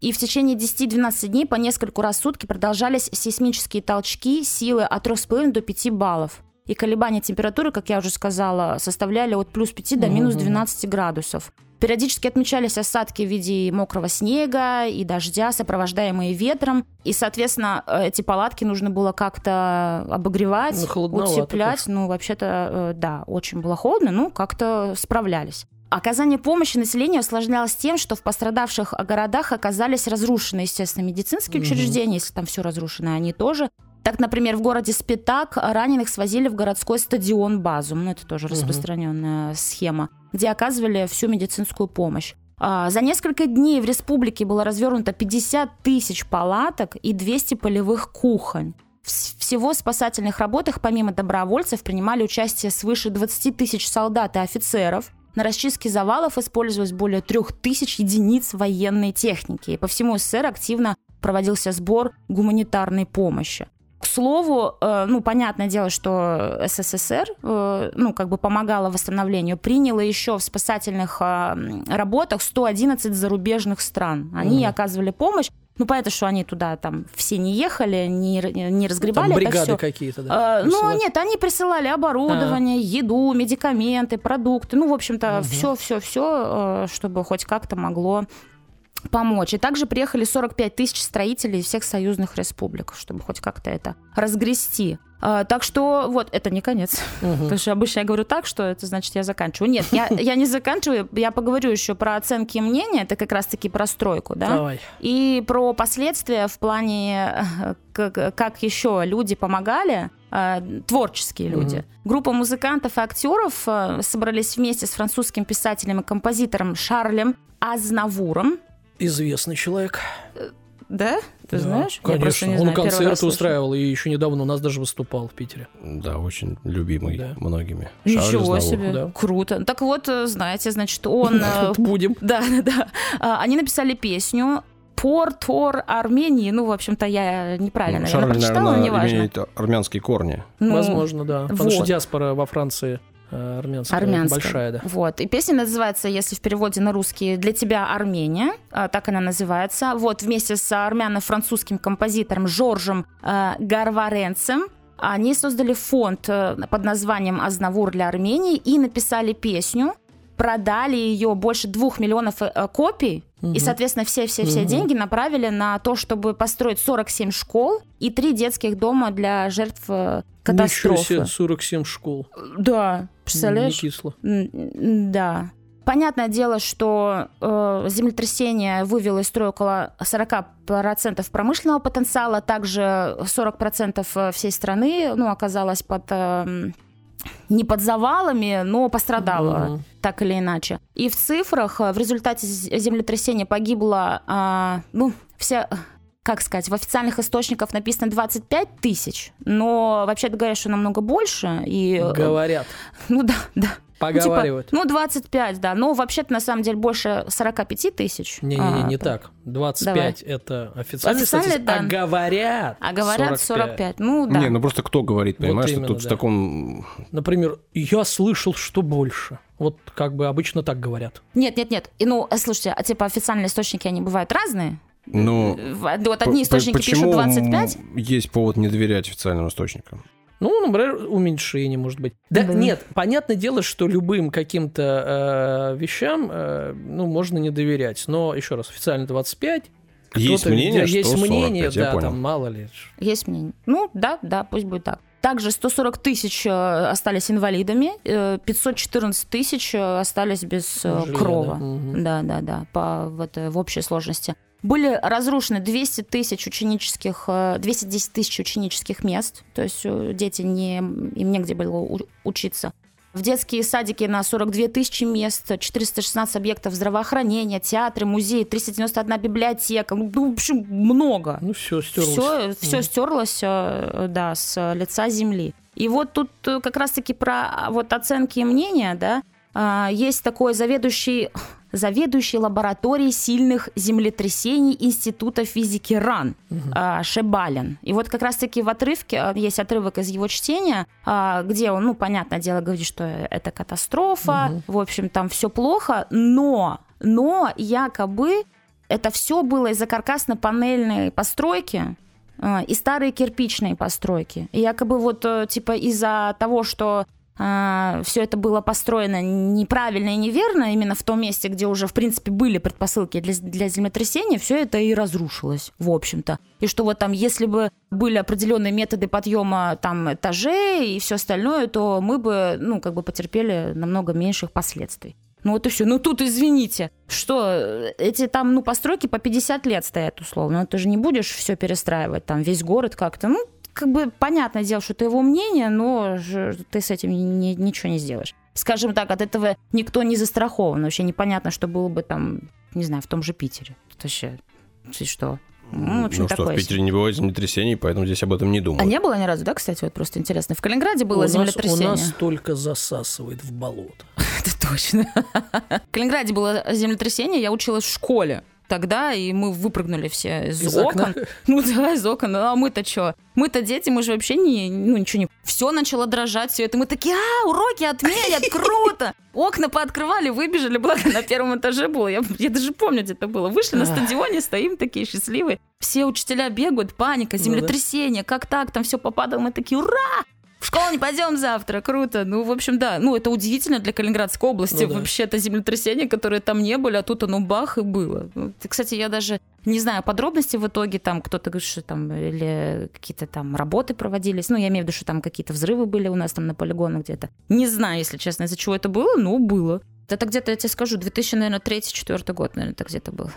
[SPEAKER 3] И в течение 10-12 дней по нескольку раз в сутки продолжались сейсмические толчки силы от 3,5 до 5 баллов. И колебания температуры, как я уже сказала, составляли от плюс 5 до минус
[SPEAKER 2] Мгм.
[SPEAKER 3] 12 градусов. Периодически отмечались осадки в виде мокрого снега и дождя, сопровождаемые ветром. И, соответственно, э, эти палатки нужно было как-то обогревать,
[SPEAKER 2] Ну,
[SPEAKER 3] утеплять. Ну, вообще-то, э, да, очень было холодно, ну, как-то справлялись. Оказание помощи населению осложнялось тем, что в пострадавших городах оказались разрушены, естественно, медицинские
[SPEAKER 2] Мгм.
[SPEAKER 3] учреждения, если там все разрушено, они тоже. Так, например, в городе Спитак раненых свозили в городской стадион Базум, ну это тоже
[SPEAKER 2] Мгм.
[SPEAKER 3] распространенная схема, где оказывали всю медицинскую помощь. А, За несколько дней в республике было развернуто 50 тысяч палаток и 200 полевых кухонь. Вс- Всего в спасательных работах, помимо добровольцев, принимали участие свыше 20 тысяч солдат и офицеров. На расчистке завалов использовалось более 3000 единиц военной техники. И по всему СССР активно проводился сбор гуманитарной помощи. К слову, э, ну, понятное дело, что СССР, э, ну, как бы помогала восстановлению, приняла еще в спасательных м, работах 111 зарубежных стран. Они
[SPEAKER 2] Мгм.
[SPEAKER 3] оказывали помощь. Ну, понятно, что они туда там все не ехали, не, не разгребали
[SPEAKER 2] Там бригады какие-то, да?
[SPEAKER 3] Э, ну, нет, они присылали оборудование, еду, медикаменты, продукты. Ну, в общем-то, все-все-все, чтобы хоть как-то могло помочь. И также приехали 45 тысяч строителей из всех союзных республик, чтобы хоть как-то это разгрести. А, так что вот, это не конец.
[SPEAKER 2] Мгм.
[SPEAKER 3] Потому что обычно я говорю так, что это значит я заканчиваю. Нет, я, я не заканчиваю, я поговорю еще про оценки мнения, это как раз-таки про стройку, да?
[SPEAKER 2] Давай.
[SPEAKER 3] И про последствия в плане, как, как еще люди помогали, э, творческие люди. Группа музыкантов и актеров э, собрались вместе с французским писателем и композитором Шарлем Азнавуром.
[SPEAKER 2] Известный человек.
[SPEAKER 3] Да? Ты
[SPEAKER 2] Да,
[SPEAKER 3] знаешь?
[SPEAKER 2] Конечно.
[SPEAKER 3] Я просто не
[SPEAKER 2] Он
[SPEAKER 3] знаю,
[SPEAKER 2] концерты устраивал и еще недавно у нас даже выступал в Питере.
[SPEAKER 1] Да, очень любимый
[SPEAKER 2] Да.
[SPEAKER 1] многими. Шарль
[SPEAKER 3] Ничего
[SPEAKER 1] Азнавур.
[SPEAKER 3] себе,
[SPEAKER 2] да.
[SPEAKER 3] круто. Так вот, э, знаете, значит, он... э,
[SPEAKER 2] Будем.
[SPEAKER 3] Да, да, да. А, Они написали песню Пор Тор Армении. Ну, в общем-то, я неправильно, наверное,
[SPEAKER 1] Шарль,
[SPEAKER 3] прочитала, но
[SPEAKER 1] наверное,
[SPEAKER 3] неважно.
[SPEAKER 1] имеет армянские корни.
[SPEAKER 3] Ну,
[SPEAKER 2] Возможно, да. Потому что
[SPEAKER 3] вот.
[SPEAKER 2] диаспора во Франции армянская,
[SPEAKER 3] Армянская.
[SPEAKER 2] большая, да.
[SPEAKER 3] Вот. И песня называется, если в переводе на русский, «Для тебя Армения». а, Так она называется. Вот вместе с армяно-французским композитором Жоржем э, Гарваренцем они создали фонд э, под названием «Азнавур для Армении» и написали песню, продали ее больше двух миллионов э, и, соответственно, все-все-все
[SPEAKER 2] Мгм.
[SPEAKER 3] деньги направили на то, чтобы построить 47 школ и три детских дома для жертв э,
[SPEAKER 2] Ничего себе,
[SPEAKER 3] катастрофы.
[SPEAKER 2] 47 школ.
[SPEAKER 3] Да, представляешь?
[SPEAKER 2] Не кисло.
[SPEAKER 3] Да. Понятное дело, что э, землетрясение вывело из строя около 40% промышленного потенциала, также 40% всей страны ну, оказалось под, э, не под завалами, но пострадало
[SPEAKER 2] Мгм.
[SPEAKER 3] так или иначе. И в цифрах э, в результате землетрясения погибло, а, ну, все, как сказать, в официальных источниках написано 25 тысяч, но вообще-то говорят, что намного больше. И, э,
[SPEAKER 2] Говорят,
[SPEAKER 3] ну да, да. Ну, типа,
[SPEAKER 2] поговаривают.
[SPEAKER 3] Ну, 25, да. Но вообще-то на самом деле больше 45 тысяч.
[SPEAKER 2] Не-не-не,
[SPEAKER 3] А,
[SPEAKER 2] не
[SPEAKER 3] да.
[SPEAKER 2] так. 25 это официальная
[SPEAKER 3] Официальные
[SPEAKER 2] статистика, а
[SPEAKER 3] данные.
[SPEAKER 2] говорят
[SPEAKER 3] А говорят 45. Ну, да.
[SPEAKER 1] Не, ну просто кто говорит,
[SPEAKER 2] Вот
[SPEAKER 1] понимаешь,
[SPEAKER 2] именно,
[SPEAKER 1] что тут в
[SPEAKER 2] да.
[SPEAKER 1] таком...
[SPEAKER 2] Например, я слышал, что больше. Вот как бы обычно так говорят.
[SPEAKER 3] Нет, нет, нет. И, ну, слушайте, а типа официальные источники, они бывают разные?
[SPEAKER 1] Ну,
[SPEAKER 3] В- Вот одни источники пишут 25,
[SPEAKER 1] м, есть повод не доверять официальным источникам?
[SPEAKER 2] Ну, например, уменьшение, может быть. Да,
[SPEAKER 3] Да.
[SPEAKER 2] нет, понятное дело, что любым каким-то э, вещам, э, ну, можно не доверять. Но, еще раз, официально 25.
[SPEAKER 1] Есть мнение,
[SPEAKER 2] да,
[SPEAKER 1] что
[SPEAKER 2] есть
[SPEAKER 1] 45,
[SPEAKER 2] мнение,
[SPEAKER 1] я
[SPEAKER 2] да,
[SPEAKER 1] понял.
[SPEAKER 2] там мало ли.
[SPEAKER 3] есть мнение. Ну, да, да, пусть будет так. Также 140 тысяч э, остались инвалидами, э, 514 тысяч э, остались без э,
[SPEAKER 2] Жилья,
[SPEAKER 3] крова.
[SPEAKER 2] да. Мгм.
[SPEAKER 3] Да, да, да, по, в, это, в общей сложности. Были разрушены 200 тысяч ученических, э, 210 тысяч ученических мест, то есть э, дети не, им негде было учиться. В детские садики на 42 тысячи мест, 416 объектов здравоохранения, театры, музеи, 391 библиотека. Ну, в общем, много
[SPEAKER 2] Ну, все, стерлось.
[SPEAKER 3] все, все стерлось, э, да, с лица земли. И вот тут э, как раз-таки про а, вот оценки и мнения, да, а, есть такой заведующий, заведующий лабораторией сильных землетрясений Института физики РАН а, Шебалин. И вот как раз-таки в отрывке, а, есть отрывок из его чтения, а, где он, ну, понятное дело, говорит, что это катастрофа,
[SPEAKER 2] Мгм.
[SPEAKER 3] в общем, там все плохо, но, но якобы это все было из-за каркасно-панельной постройки и старые кирпичные постройки. И якобы вот э, типа из-за того, что все это было построено неправильно и неверно, именно в том месте, где уже, в принципе, были предпосылки для, для землетрясения, все это и разрушилось, в общем-то. И что вот там, если бы были определенные методы подъема там этажей и все остальное, то мы бы, ну, как бы потерпели намного меньших последствий. Ну вот и все. Ну тут, извините, что э, эти там, ну, постройки по 50 лет стоят условно. Ну, ты же не будешь все перестраивать, там, весь город как-то. Ну, как бы понятное дело, что это его мнение, но ты с этим ни- ничего не сделаешь. Скажем так, от этого никто не застрахован. Вообще непонятно, что было бы там, не знаю, в том же Питере. Это вообще, ты что? Ну, в общем,
[SPEAKER 1] ну что,
[SPEAKER 3] такое
[SPEAKER 1] в Питере не бывает землетрясений, поэтому здесь об этом не
[SPEAKER 3] А
[SPEAKER 1] думают.
[SPEAKER 3] не было ни разу, да, кстати, вот просто интересно. В Калининграде было
[SPEAKER 2] у, нас,
[SPEAKER 3] землетрясение.
[SPEAKER 2] у нас только засасывает в болото.
[SPEAKER 3] Это точно. В Калининграде было землетрясение, я училась в школе тогда, и мы выпрыгнули все из,
[SPEAKER 2] Из
[SPEAKER 3] окон.
[SPEAKER 2] окна?
[SPEAKER 3] Ну да, из окон. А мы-то что? Мы-то дети, мы же вообще не, ну ничего не... Все начало дрожать, все это. Мы такие, а, уроки отменят, круто! Окна пооткрывали, выбежали, благо на первом этаже было. Я, я даже помню, где это было. Вышли на стадионе, стоим такие счастливые. Все учителя бегают, паника,
[SPEAKER 2] Ну
[SPEAKER 3] землетрясение, как так, там все попадало. Мы такие, ура! В школу не пойдем завтра, круто. Ну, в общем, да, ну, это удивительно для Калининградской области.
[SPEAKER 2] Ну да.
[SPEAKER 3] Вообще, это землетрясение, которые там не были, а тут оно бах и было. Кстати, я даже не знаю подробности в итоге, там кто-то говорит, что там или какие-то там работы проводились. Ну, я имею в виду, что там какие-то взрывы были у нас там на полигонах где-то. Не знаю, если честно, из-за чего это было, но было. Это где-то, я тебе скажу, 2003-2004 год, наверное, это где-то было.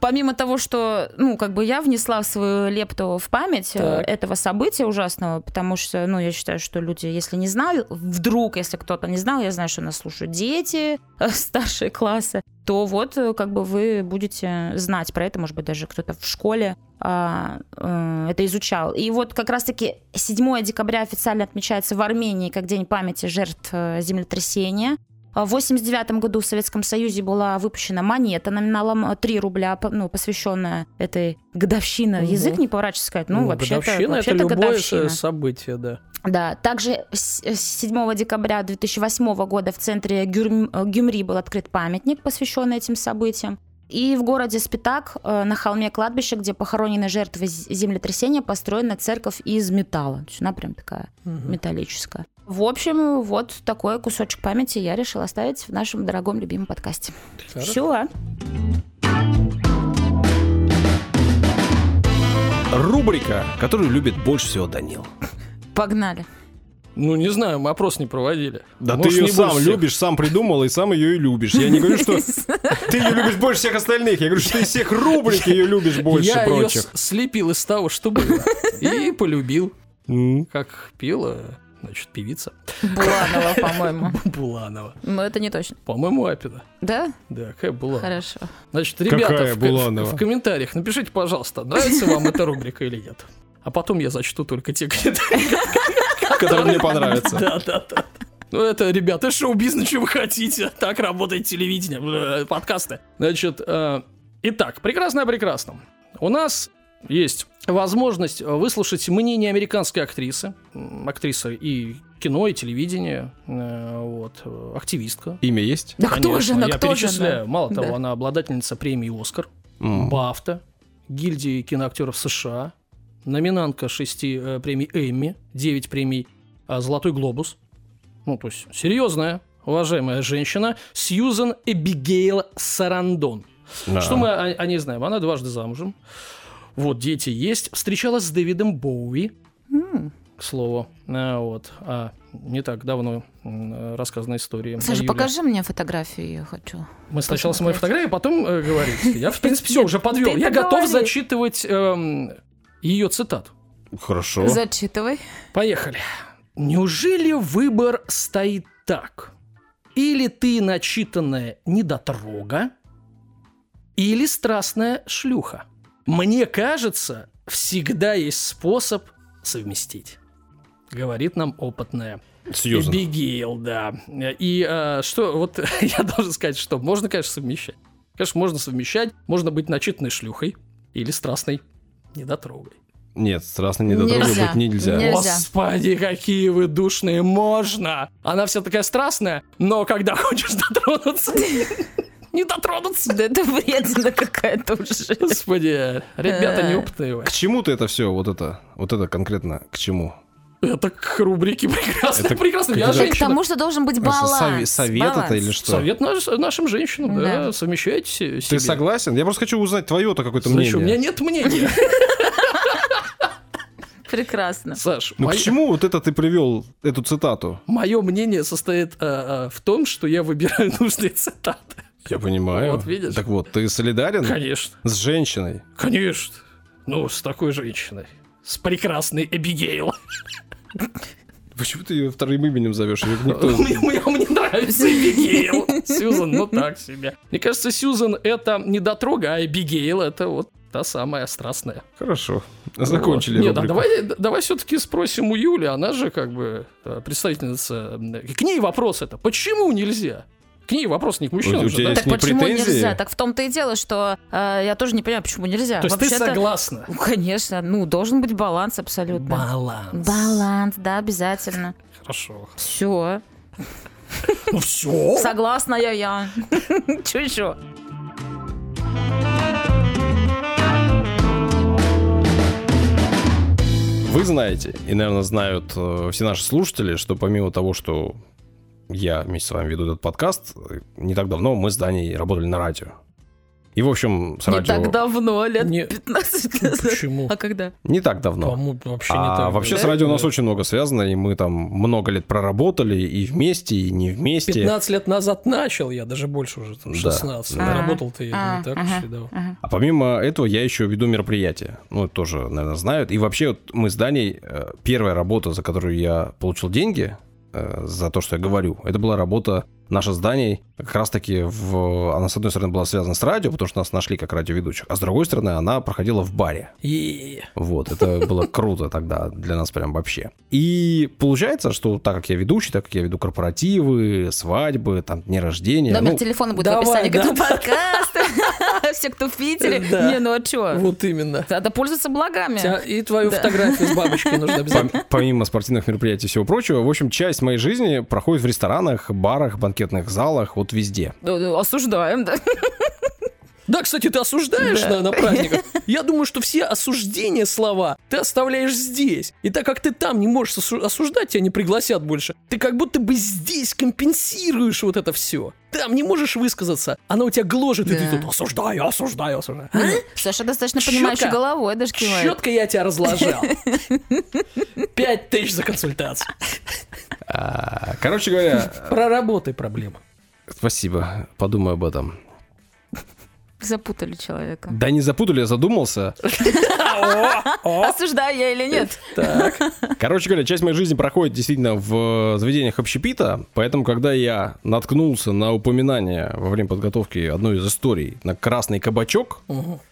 [SPEAKER 3] Помимо того, что, ну, как бы я внесла свою лепту в память э,
[SPEAKER 2] Так.
[SPEAKER 3] этого события ужасного, потому что, ну, я считаю, что люди, если не знают, вдруг, если кто-то не знал, я знаю, что нас слушают дети, э, старшие классы, то вот, э, как бы вы будете знать про это, может быть, даже кто-то в школе а, э, это изучал. И вот как раз-таки 7 декабря официально отмечается в Армении как День памяти жертв землетрясения. А В 89 году в Советском Союзе была выпущена монета номиналом 3 рубля, по- ну, посвященная этой годовщине.
[SPEAKER 2] Мгм.
[SPEAKER 3] Язык не поворачивается сказать, ну, вообще-то,
[SPEAKER 2] годовщина это
[SPEAKER 3] вообще-то
[SPEAKER 2] любое
[SPEAKER 3] годовщина.
[SPEAKER 2] событие, да.
[SPEAKER 3] Да, также с с 7 декабря 2008 года в центре Гюрм- э, Гюмри был открыт памятник, посвященный этим событиям. И в городе Спитак, э, на холме кладбища, где похоронены жертвы землетрясения, построена церковь из металла. То есть она прям такая металлическая. В общем, вот такой кусочек памяти я решила оставить в нашем дорогом любимом подкасте.
[SPEAKER 2] Хорошо.
[SPEAKER 3] Все.
[SPEAKER 1] Рубрика, которую любит больше всего Данил.
[SPEAKER 3] Погнали.
[SPEAKER 2] Ну, не знаю, мы опрос не проводили.
[SPEAKER 1] Да
[SPEAKER 2] Может,
[SPEAKER 1] ты ее сам
[SPEAKER 2] всех.
[SPEAKER 1] любишь, сам придумал и сам ее и любишь. Я не говорю, что ты ее любишь больше всех остальных. Я говорю, что ты из всех рубрик ее любишь больше
[SPEAKER 2] Я ее
[SPEAKER 1] прочих.
[SPEAKER 2] слепил из того, что было. И полюбил. Как пела, значит, певица
[SPEAKER 3] Буланова, по-моему.
[SPEAKER 2] Буланова.
[SPEAKER 3] Но это не точно.
[SPEAKER 2] По-моему, Апина.
[SPEAKER 3] Да?
[SPEAKER 2] Да, какая Буланова.
[SPEAKER 3] Хорошо.
[SPEAKER 2] Значит, ребята,
[SPEAKER 1] Какая
[SPEAKER 2] в,
[SPEAKER 1] Буланова?
[SPEAKER 2] в комментариях напишите, пожалуйста, нравится вам эта рубрика или нет. А потом я зачту только те комментарии.
[SPEAKER 1] Который мне понравится.
[SPEAKER 2] Да, да, да. Ну, это, ребята, шоу-бизнес, что вы хотите. Так работает телевидение, э, подкасты. Значит, э, итак, прекрасное о прекрасном. У нас есть возможность выслушать мнение американской актрисы, м, актриса и кино, и телевидение, э, вот, э, активистка.
[SPEAKER 1] Имя есть?
[SPEAKER 3] Да кто же она,
[SPEAKER 2] я
[SPEAKER 3] кто же
[SPEAKER 2] перечисляю.
[SPEAKER 3] она?
[SPEAKER 2] Мало того,
[SPEAKER 3] Да.
[SPEAKER 2] она обладательница премии «Оскар». «Бафта», гильдии киноактеров США, номинантка шести э, премий Эмми, 9 премий а, «Золотой глобус». Ну, то есть серьезная, уважаемая женщина Сьюзан Эбигейл Сарандон.
[SPEAKER 1] Да.
[SPEAKER 2] Что мы о, о ней знаем? Она дважды замужем. Вот, дети есть. Встречалась с Дэвидом Боуи, к слову. А, вот. А, не так давно рассказана история.
[SPEAKER 3] Саша, покажи мне фотографию, я хочу.
[SPEAKER 2] Мы сначала с моей
[SPEAKER 3] посмотреть.
[SPEAKER 2] фотографией, потом э, говорить. Я, в принципе, все уже подвел. Я готов зачитывать эм, ее цитату.
[SPEAKER 1] Хорошо.
[SPEAKER 3] Зачитывай.
[SPEAKER 2] Поехали. Неужели выбор стоит так? Или ты начитанная недотрога, или страстная шлюха? Мне кажется, всегда есть способ совместить. Говорит нам опытная
[SPEAKER 1] Сьюзан.
[SPEAKER 2] Эбигейл, да. И а, что, вот я должен сказать, что можно, конечно, совмещать. Конечно, можно совмещать. Можно быть начитанной шлюхой или страстной недотрогой.
[SPEAKER 1] Нет, страстно недотрогой
[SPEAKER 3] Нельзя.
[SPEAKER 1] быть нельзя.
[SPEAKER 3] Нельзя.
[SPEAKER 2] Господи, какие вы душные, можно! Она вся такая страстная, но когда хочешь дотронуться, не дотронуться.
[SPEAKER 3] Да это вредина какая-то уже.
[SPEAKER 2] Господи, ребята неопытные вы.
[SPEAKER 1] К чему ты это все, вот это, вот это конкретно, к чему?
[SPEAKER 2] Это к рубрике прекрасно,
[SPEAKER 1] Это
[SPEAKER 2] прекрасно. Я
[SPEAKER 1] какие-то-
[SPEAKER 3] К
[SPEAKER 2] женщина.
[SPEAKER 3] тому, что должен быть баланс.
[SPEAKER 1] Сове- Совет это
[SPEAKER 3] Баланс.
[SPEAKER 1] или что?
[SPEAKER 2] Совет наш- нашим женщинам, да,
[SPEAKER 3] Да.
[SPEAKER 2] совмещайте се-
[SPEAKER 1] Ты
[SPEAKER 2] себе.
[SPEAKER 1] согласен? Я просто хочу узнать твое-то какое-то
[SPEAKER 2] Слушай, у меня
[SPEAKER 1] мнение.
[SPEAKER 2] нет мнения.
[SPEAKER 3] Прекрасно.
[SPEAKER 2] Саш,
[SPEAKER 1] Ну к
[SPEAKER 2] моё-
[SPEAKER 1] чему вот это ты привел, эту цитату?
[SPEAKER 2] мое мнение состоит а, в том, что я выбираю нужные цитаты.
[SPEAKER 1] Я понимаю.
[SPEAKER 2] Вот видишь.
[SPEAKER 1] Так вот, ты солидарен
[SPEAKER 2] Конечно,
[SPEAKER 1] с женщиной?
[SPEAKER 2] конечно. Ну, с такой женщиной. С прекрасной Эбигейл.
[SPEAKER 1] Почему ты ее вторым именем зовешь? Никто-
[SPEAKER 2] Мне, мне- мне нравится Эбигейл. Сьюзан, ну так себе. Мне кажется, Сьюзан это не дотрога, а Эбигейл это вот та самая страстная.
[SPEAKER 1] Хорошо. Закончили
[SPEAKER 2] Вот. Нет, давай, давай все-таки спросим у Юли, она же как бы э, представительница. К ней вопрос это. Почему нельзя? К ней вопрос не к мужчинам
[SPEAKER 1] У
[SPEAKER 2] же,
[SPEAKER 1] тебя
[SPEAKER 2] да?
[SPEAKER 1] есть
[SPEAKER 3] Так
[SPEAKER 1] не
[SPEAKER 3] почему
[SPEAKER 1] претензии?
[SPEAKER 3] нельзя? Так в том-то и дело, что э, я тоже не понимаю, почему нельзя.
[SPEAKER 2] То есть ты согласна?
[SPEAKER 3] Ну, конечно, ну, должен быть баланс абсолютно.
[SPEAKER 2] Баланс.
[SPEAKER 3] Баланс, да, обязательно.
[SPEAKER 2] Хорошо.
[SPEAKER 3] Все.
[SPEAKER 2] Ну все.
[SPEAKER 3] Согласна я, я. Че еще?
[SPEAKER 1] Вы знаете, и, наверное, знают э, все наши слушатели, что помимо того, что я вместе с вами веду этот подкаст, не так давно мы с Даней работали на радио. И, в общем, с
[SPEAKER 3] Не
[SPEAKER 1] радио...
[SPEAKER 3] так давно, лет
[SPEAKER 2] Не-
[SPEAKER 3] 15 назад.
[SPEAKER 2] Почему?
[SPEAKER 3] А когда?
[SPEAKER 1] Не так давно.
[SPEAKER 2] По-моему, вообще не
[SPEAKER 1] а
[SPEAKER 2] так.
[SPEAKER 1] вообще
[SPEAKER 2] да?
[SPEAKER 1] с радио у нас
[SPEAKER 2] Да.
[SPEAKER 1] очень много связано, и мы там много лет проработали, и вместе, и не вместе.
[SPEAKER 2] 15 лет назад начал, я даже больше уже, там,
[SPEAKER 1] Да.
[SPEAKER 2] 16.
[SPEAKER 1] А,
[SPEAKER 2] Работал-то я
[SPEAKER 3] а,
[SPEAKER 2] не так
[SPEAKER 3] ага,
[SPEAKER 2] уж и давно.
[SPEAKER 1] А помимо этого я еще веду мероприятия. Ну, это тоже, наверное, знают. И вообще вот мы с Даней, э, первая работа, за которую я получил деньги, за то, что я говорю, это была работа наша с Даней как раз-таки в... Она, с одной стороны, была связана с радио, потому что нас нашли как радиоведущих, а с другой стороны, она проходила в баре.
[SPEAKER 2] И
[SPEAKER 1] Вот, это было круто тогда для нас прям вообще. И получается, что так как я ведущий, так как я веду корпоративы, свадьбы, там, дни рождения...
[SPEAKER 3] Номер
[SPEAKER 1] ну,
[SPEAKER 3] телефона будет
[SPEAKER 2] давай,
[SPEAKER 3] в описании к этому подкасту. Все, кто в Питере.
[SPEAKER 2] Да.
[SPEAKER 3] Не, ну а что?
[SPEAKER 2] Вот именно.
[SPEAKER 3] Надо пользоваться благами.
[SPEAKER 2] Тебя- И твою
[SPEAKER 3] Да.
[SPEAKER 2] фотографию с бабочкой нужно обязательно.
[SPEAKER 1] Пом- Помимо спортивных мероприятий и всего прочего, в общем, часть моей жизни проходит в ресторанах, барах, банкетных залах, вот везде.
[SPEAKER 3] Ну, ну, Осуждаем, да.
[SPEAKER 2] Да, кстати, ты осуждаешь
[SPEAKER 3] Да.
[SPEAKER 2] на, на праздниках. Я думаю, что все осуждения слова ты оставляешь здесь. И так как ты там не можешь осу- осуждать, тебя не пригласят больше. Ты как будто бы здесь компенсируешь вот это все. Там не можешь высказаться. Она у тебя гложет, и ты
[SPEAKER 3] Да.
[SPEAKER 2] тут осуждаю, осуждаю, осуждаю. А?
[SPEAKER 3] Саша достаточно
[SPEAKER 2] Щетка.
[SPEAKER 3] понимающий головой даже кивает.
[SPEAKER 2] Четко я тебя разложил. Пять тысяч за консультацию.
[SPEAKER 1] А, Короче говоря,
[SPEAKER 2] Проработай проблему.
[SPEAKER 1] спасибо, подумаю об этом.
[SPEAKER 3] Запутали человека.
[SPEAKER 1] Да не запутали, я задумался.
[SPEAKER 3] Осуждаю я или нет?
[SPEAKER 2] Так.
[SPEAKER 1] Короче говоря, часть моей жизни проходит действительно в заведениях общепита, поэтому, когда я наткнулся на упоминание во время подготовки одной из историй на красный кабачок,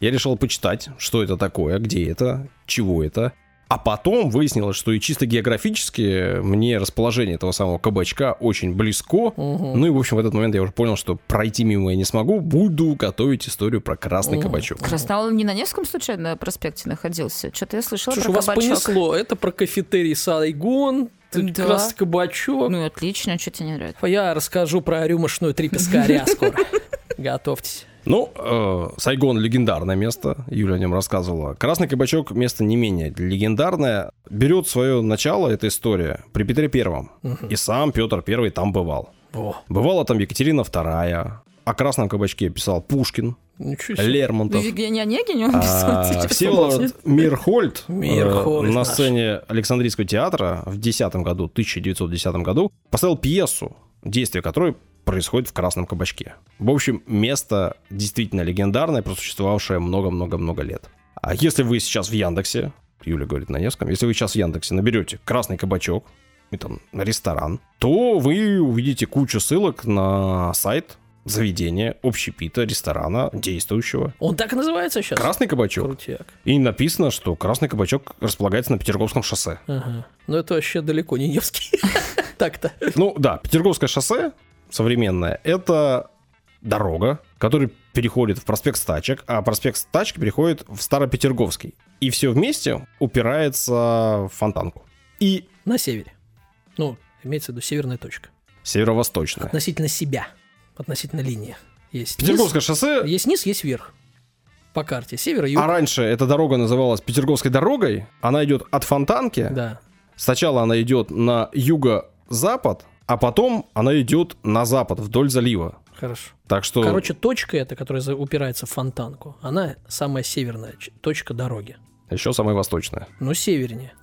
[SPEAKER 1] я решил почитать, что это такое, где это, чего это. А потом выяснилось, что и чисто географически мне расположение этого самого кабачка очень близко. Ну и, в общем, в этот момент я уже понял, что пройти мимо я не смогу. Буду готовить историю про красный кабачок.
[SPEAKER 3] Красноул не на Невском случайно проспекте находился? Что-то я слышала
[SPEAKER 2] Слушай,
[SPEAKER 3] про
[SPEAKER 2] у вас
[SPEAKER 3] кабачок.
[SPEAKER 2] понесло. Это про кафетерий Сайгон, тут
[SPEAKER 3] Да.
[SPEAKER 2] раз кабачок.
[SPEAKER 3] Ну, отлично, что тебе не нравится?
[SPEAKER 2] Я расскажу про рюмошную три пескаря скоро. Готовьтесь.
[SPEAKER 1] Ну, э, Сайгон легендарное место, Юля о нем рассказывала. Красный кабачок место не менее легендарное. Берет свое начало эта история при Петре Первом. И сам Петр Первый там бывал.
[SPEAKER 2] О,
[SPEAKER 1] Бывала там Екатерина II. О красном кабачке писал Пушкин,
[SPEAKER 2] ничего себе.
[SPEAKER 1] Лермонтов.
[SPEAKER 3] Евгений Онегин он
[SPEAKER 1] А,
[SPEAKER 3] писал?
[SPEAKER 1] Всеволод Мирхольд, э,
[SPEAKER 2] Мирхольд
[SPEAKER 1] на сцене Александрийского театра в 10 году, 1910 году, поставил пьесу, действие которой происходит в Красном кабачке. В общем, место действительно легендарное, просуществовавшее много-много-много лет. А если вы сейчас в Яндексе, Юля говорит на Невском, если вы сейчас в Яндексе наберете «Красный кабачок», и там ресторан, то вы увидите кучу ссылок на сайт заведения, общепита, ресторана, действующего.
[SPEAKER 2] Он так и называется сейчас?
[SPEAKER 1] Красный кабачок.
[SPEAKER 2] Крутяк.
[SPEAKER 1] И написано, что Красный кабачок располагается на Петерговском шоссе.
[SPEAKER 2] Ага. Но это вообще далеко не Невский. Так-то.
[SPEAKER 1] Ну да, Петерговское шоссе современное — это дорога, которая переходит в проспект Стачек, а проспект Стачек переходит в Старопетерговский. И все вместе упирается в Фонтанку. И
[SPEAKER 2] На севере. Ну, имеется в виду северная точка.
[SPEAKER 1] северо-восточная.
[SPEAKER 2] Относительно себя. Относительно линии. Есть
[SPEAKER 1] Петерговское
[SPEAKER 2] низ,
[SPEAKER 1] шоссе,
[SPEAKER 2] есть низ, есть верх. По карте. Север, юг.
[SPEAKER 1] а раньше эта дорога называлась Петерговской дорогой, она идет от Фонтанки,
[SPEAKER 2] Да.
[SPEAKER 1] Сначала она идет на юго-запад, а потом она идет на запад, вдоль залива.
[SPEAKER 2] Хорошо.
[SPEAKER 1] Так что...
[SPEAKER 2] Короче, точка эта, которая упирается в фонтанку, она самая северная точка дороги.
[SPEAKER 1] Еще самая восточная.
[SPEAKER 2] Ну, севернее.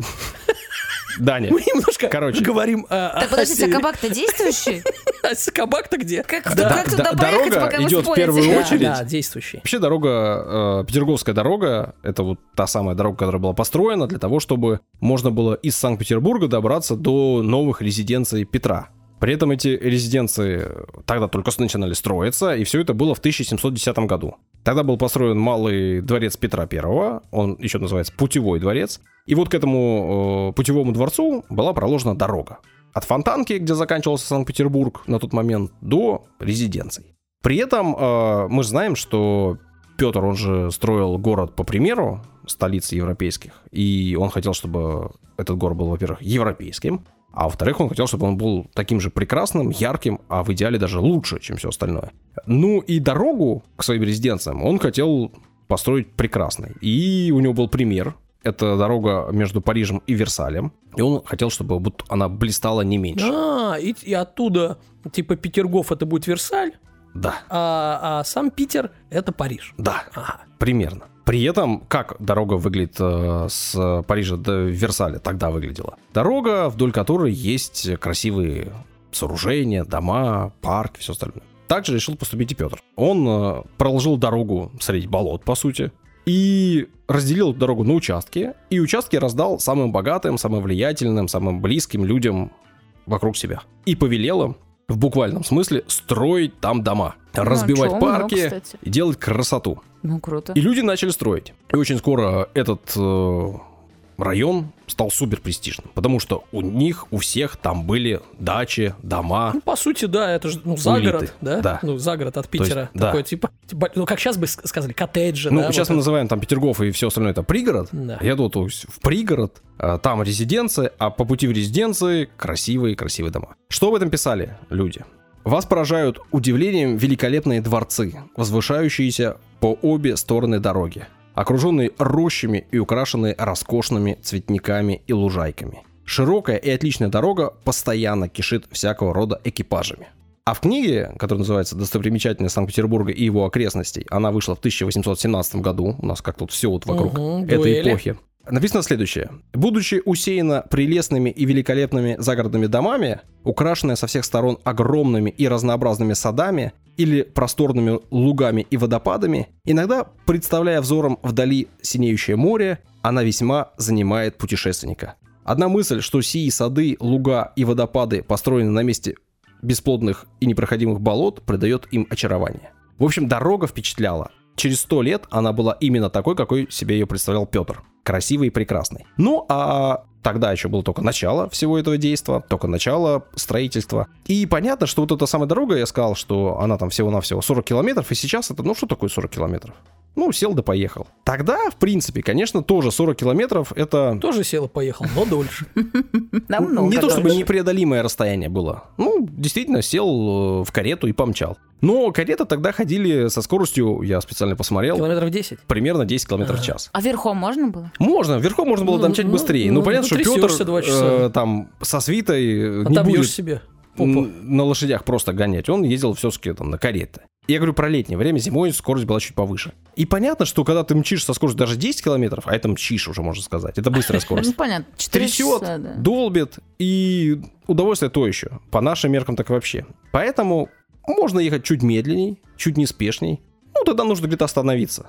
[SPEAKER 1] Даня.
[SPEAKER 2] Мы немножко
[SPEAKER 1] Короче.
[SPEAKER 2] говорим о,
[SPEAKER 3] Так, подождите, а кабак-то действующий?
[SPEAKER 2] А кабак-то где?
[SPEAKER 3] Как,
[SPEAKER 1] Да,
[SPEAKER 3] как туда
[SPEAKER 1] дорога
[SPEAKER 3] пока
[SPEAKER 1] идет в первую
[SPEAKER 2] Да,
[SPEAKER 1] очередь.
[SPEAKER 2] да, действующий.
[SPEAKER 1] Вообще дорога, э, Петерговская дорога, это вот та самая дорога, которая была построена для того, чтобы можно было из Санкт-Петербурга добраться до новых резиденций Петра. При этом эти резиденции тогда только начинали строиться, и все это было в 1710 году. Тогда был построен малый дворец Петра I, он еще называется Путевой дворец. И вот к этому э, путевому дворцу была проложена дорога. От Фонтанки, где заканчивался Санкт-Петербург на тот момент, до резиденций. При этом э, мы знаем, что Петр, он же строил город по примеру столиц европейских, и он хотел, чтобы этот город был, во-первых, европейским, а во-вторых, он хотел, чтобы он был таким же прекрасным, ярким, а в идеале даже лучше, чем все остальное. Ну и дорогу к своим резиденциям он хотел построить прекрасной. И у него был пример. Это дорога между Парижем и Версалем. И он хотел, чтобы вот она блистала не меньше.
[SPEAKER 2] А, и, и оттуда, типа, Петергоф это будет Версаль,
[SPEAKER 1] Да,
[SPEAKER 2] а, а сам Питер это Париж.
[SPEAKER 1] да.
[SPEAKER 2] Ага.
[SPEAKER 1] Примерно. При этом, как дорога выглядит э, с Парижа до Версаля тогда выглядела? Дорога, вдоль которой есть красивые сооружения, дома, парк, все остальное. Также решил поступить и Петр. Он э, проложил дорогу среди болот, по сути, и разделил дорогу на участки, и участки раздал самым богатым, самым влиятельным, самым близким людям вокруг себя. И повелел им, в буквальном смысле, строить там дома,
[SPEAKER 3] Ну,
[SPEAKER 1] разбивать
[SPEAKER 3] чё, умно,
[SPEAKER 1] парки и делать красоту.
[SPEAKER 3] Ну, круто.
[SPEAKER 1] И люди начали строить. И очень скоро этот э, район стал супер престижным, потому что у них, у всех там были дачи, дома.
[SPEAKER 2] Ну, по сути, да, это же ну, загород, да?
[SPEAKER 1] да.
[SPEAKER 2] Ну, загород от
[SPEAKER 1] То есть,
[SPEAKER 2] Питера.
[SPEAKER 1] да.
[SPEAKER 2] Такой, типа, типа, ну, как сейчас бы ск- сказали, коттеджи,
[SPEAKER 1] Ну,
[SPEAKER 2] да?
[SPEAKER 1] сейчас
[SPEAKER 2] вот
[SPEAKER 1] мы называем там Петергоф и все остальное это пригород.
[SPEAKER 2] Да.
[SPEAKER 1] Я еду то есть, в пригород, а, там резиденция, а по пути в резиденции красивые-красивые дома. Что об этом писали люди? Вас поражают удивлением великолепные дворцы, возвышающиеся по обе стороны дороги, окруженные рощами и украшенные роскошными цветниками и лужайками. Широкая и отличная дорога постоянно кишит всякого рода экипажами. А в книге, которая называется «Достопримечательность Санкт-Петербурга и его окрестностей», она вышла в 1817 году, у нас как тут все вот вокруг
[SPEAKER 2] Мгм,
[SPEAKER 1] этой
[SPEAKER 2] дуэли.
[SPEAKER 1] эпохи. Написано следующее. Будучи усеяна прелестными и великолепными загородными домами, украшенная со всех сторон огромными и разнообразными садами или просторными лугами и водопадами, иногда, представляя взором вдали синеющее море, она весьма занимает путешественника. Одна мысль, что сии сады, луга и водопады построены на месте бесплодных и непроходимых болот, придает им очарование. В общем, дорога впечатляла. Через сто лет она была именно такой, какой себе ее представлял Петр. Красивой и прекрасной. Ну, а тогда еще было только начало всего этого действа, только начало строительства. И понятно, что вот эта самая дорога, я сказал, что она там всего-навсего 40 километров, и сейчас это, ну, что такое 40 километров? Ну, сел да поехал. Тогда, в принципе, конечно, тоже 40 километров это...
[SPEAKER 2] Тоже сел и поехал, но дольше.
[SPEAKER 1] Не то чтобы непреодолимое расстояние было. Ну, действительно, сел э, в карету и помчал. Но кареты тогда ходили со скоростью, я специально посмотрел,
[SPEAKER 2] Километров 10.
[SPEAKER 1] примерно 10 километров в час.
[SPEAKER 3] А верхом можно было?
[SPEAKER 1] Можно, верхом можно было
[SPEAKER 2] Ну,
[SPEAKER 1] домчать
[SPEAKER 2] ну,
[SPEAKER 1] быстрее. Ну, понятно, что Петр
[SPEAKER 2] два часа.
[SPEAKER 1] там со свитой э,
[SPEAKER 2] А
[SPEAKER 1] не
[SPEAKER 2] там
[SPEAKER 1] будет
[SPEAKER 2] себе попу.
[SPEAKER 1] на лошадях просто гонять. Он ездил все-таки там на карете. Я говорю про летнее время, зимой скорость была чуть повыше. И понятно, что когда ты мчишь со скоростью даже 10 километров, а это мчишь уже, можно сказать, это быстрая скорость.
[SPEAKER 3] Ну, понятно. 4
[SPEAKER 1] трясет, долбит, и удовольствие то еще. По нашим меркам так вообще. Поэтому можно ехать чуть медленней, чуть неспешней. Ну, тогда нужно где-то остановиться.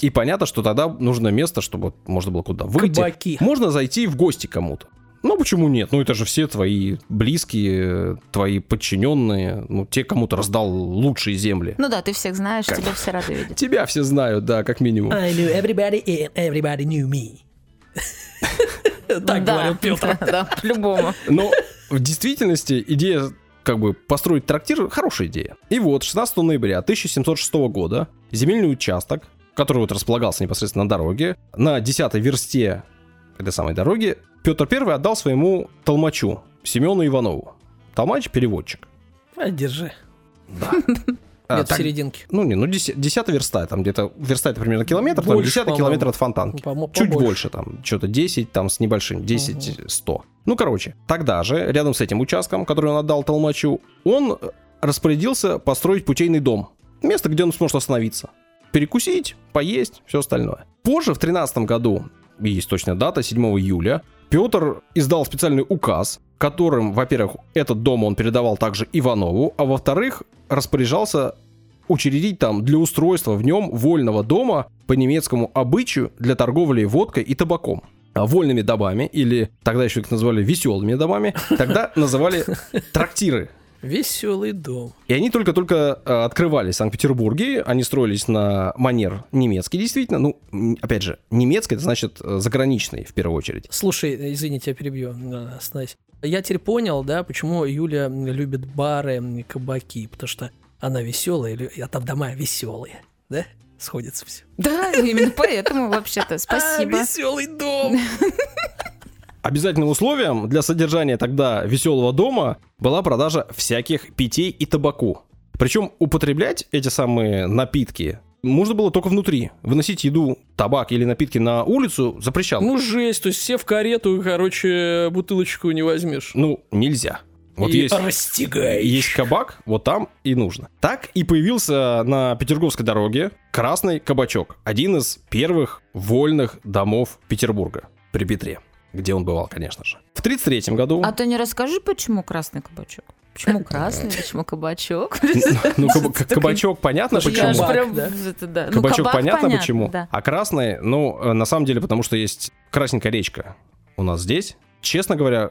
[SPEAKER 1] И понятно, что тогда нужно место, чтобы можно было куда выйти.
[SPEAKER 2] Кабаки.
[SPEAKER 1] Можно зайти в гости кому-то. Ну, почему нет? Ну, это же все твои близкие, твои подчиненные, ну, те, кому ты раздал лучшие земли.
[SPEAKER 3] Ну да, ты всех знаешь, тебя все рады видеть.
[SPEAKER 1] Тебя все знают, да, как минимум.
[SPEAKER 2] I knew everybody and everybody knew me. Так говорил Петр.
[SPEAKER 3] Да, да, по-любому.
[SPEAKER 1] Но в действительности идея как бы построить трактир хорошая идея. И вот 16 ноября 1706 года земельный участок, который вот располагался непосредственно на дороге, на 10 версте этой самой дороги, Петр I отдал своему толмачу Семену Иванову. Толмач – переводчик.
[SPEAKER 2] А, держи.
[SPEAKER 1] А,
[SPEAKER 2] Где-то в
[SPEAKER 1] так-
[SPEAKER 2] серединке.
[SPEAKER 1] Ну, не, ну 10, верста, там где-то верста это примерно километр, там
[SPEAKER 2] Больше,
[SPEAKER 1] 10
[SPEAKER 2] по-моему.
[SPEAKER 1] километр от фонтанки. Чуть больше, там, что-то 10, там, с небольшим, 10, 100. Ну, короче, тогда же, рядом с этим участком, который он отдал Толмачу, он распорядился построить путейный дом. Место, где он сможет остановиться. Перекусить, поесть, все остальное. Позже, в 13 году, есть точная дата, 7 июля, Петр издал специальный указ, которым, во-первых, этот дом он передавал также Иванову, а во-вторых, распоряжался учредить там для устройства в нем вольного дома по немецкому обычаю для торговли водкой и табаком. А вольными домами, или тогда еще их называли веселыми домами, тогда называли трактиры.
[SPEAKER 2] Веселый дом.
[SPEAKER 1] И они только-только э, открывались в Санкт-Петербурге, они строились на манер немецкий, действительно. Ну, опять же, немецкий, это значит э, заграничный в первую очередь.
[SPEAKER 2] Слушай, извини, тебя перебью, остановись. Я теперь понял, да, почему Юля любит бары, кабаки, потому что она веселая, а там дома веселые, да? Сходится все.
[SPEAKER 3] Да, именно поэтому вообще-то. Спасибо.
[SPEAKER 2] веселый дом.
[SPEAKER 1] Обязательным условием для содержания тогда веселого дома была продажа всяких питей и табаку. Причем употреблять эти самые напитки можно было только внутри. Выносить еду, табак или напитки на улицу запрещал.
[SPEAKER 2] Ну, жесть, то есть все в карету, короче, бутылочку не возьмешь.
[SPEAKER 1] Ну, нельзя. Вот
[SPEAKER 2] И
[SPEAKER 1] есть, есть кабак, вот там и нужно. Так и появился на Петерговской дороге красный кабачок. Один из первых вольных домов Петербурга при Петре. Где он бывал, конечно же. В 33 году...
[SPEAKER 3] А ты не расскажи, почему красный кабачок? Почему красный, почему кабачок?
[SPEAKER 1] Ну, кабачок понятно почему. Кабачок понятно, почему. А красный, ну, э, на самом деле, потому что есть красненькая речка у нас здесь. Честно говоря,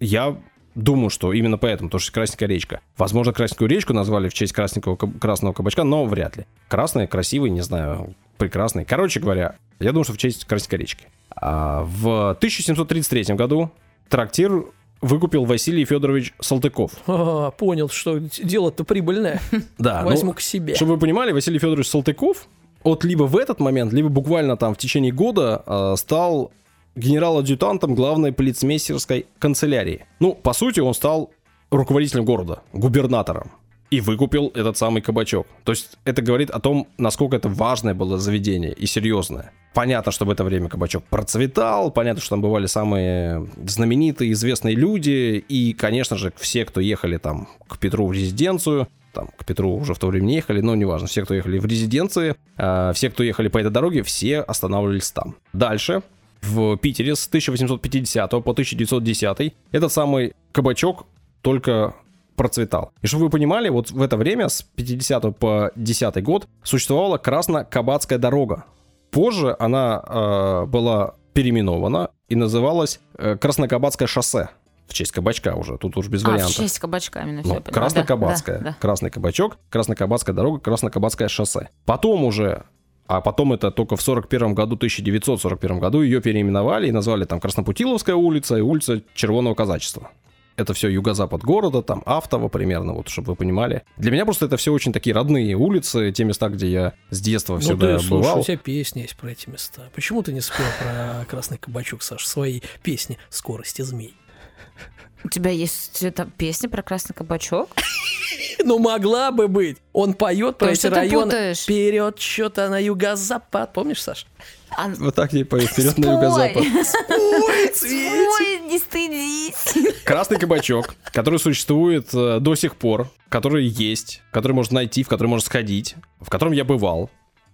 [SPEAKER 1] я думаю, что именно поэтому, потому что красненькая речка. Возможно, красненькую речку назвали в честь красненького красного кабачка, но вряд ли. Красный, красивый, не знаю, прекрасный. Короче говоря, я думаю, что в честь красненькой речки. А в 1733 году трактир выкупил Василий Федорович Салтыков.
[SPEAKER 2] А, понял, что дело-то прибыльное.
[SPEAKER 1] Да, ну,
[SPEAKER 2] Возьму к себе.
[SPEAKER 1] Чтобы вы понимали, Василий Федорович Салтыков от либо в этот момент, либо буквально там в течение года э, стал генерал-адъютантом главной полицмейстерской канцелярии. Ну, по сути, он стал руководителем города, губернатором. И выкупил этот самый кабачок. То есть это говорит о том, насколько это важное было заведение и серьезное. Понятно, что в это время кабачок процветал, понятно, что там бывали самые знаменитые, известные люди, и, конечно же, все, кто ехали там к Петру в резиденцию, там, к Петру уже в то время не ехали, но неважно, все, кто ехали в резиденции, э, все, кто ехали по этой дороге, все останавливались там. Дальше, в Питере с 1850 по 1910 этот самый кабачок только процветал. И чтобы вы понимали, вот в это время, с 50 по 10 год, существовала Красно-Кабацкая дорога. Позже она э, была переименована и называлась э, Краснокабацкое шоссе. В честь кабачка уже, тут уж без
[SPEAKER 3] а,
[SPEAKER 1] вариантов.
[SPEAKER 3] в честь кабачка именно
[SPEAKER 1] Ну,
[SPEAKER 3] все.
[SPEAKER 1] Краснокабацкая.
[SPEAKER 3] Да, да.
[SPEAKER 1] Красный кабачок, Краснокабацкая дорога, Краснокабацкое шоссе. Потом уже а потом это только в 41 году, 1941 году ее переименовали и назвали там Краснопутиловская улица и улица Червоного казачества. Это все юго-запад города, там Автово примерно, вот чтобы вы понимали. Для меня просто это все очень такие родные улицы, те места, где я с детства
[SPEAKER 2] Ну
[SPEAKER 1] всегда
[SPEAKER 2] ты, слушай,
[SPEAKER 1] бывал.
[SPEAKER 2] у тебя песня есть про эти места. Почему ты не спел про красный кабачок, Саш, своей песни «Скорости змей»?
[SPEAKER 3] У тебя есть эта песня про красный кабачок?
[SPEAKER 2] Ну, могла бы быть. Он поет про эти
[SPEAKER 3] ты
[SPEAKER 2] районы.
[SPEAKER 3] путаешь.
[SPEAKER 2] Вперед, что-то на юго-запад. Помнишь, Саш?
[SPEAKER 3] А,
[SPEAKER 1] Вот так я пою вперед на
[SPEAKER 3] спой.
[SPEAKER 1] юго-запад.
[SPEAKER 2] Ой,
[SPEAKER 3] Спой, не стыдись.
[SPEAKER 1] Красный кабачок, который существует э, до сих пор, который есть, который можно найти, в который можно сходить, в котором я бывал.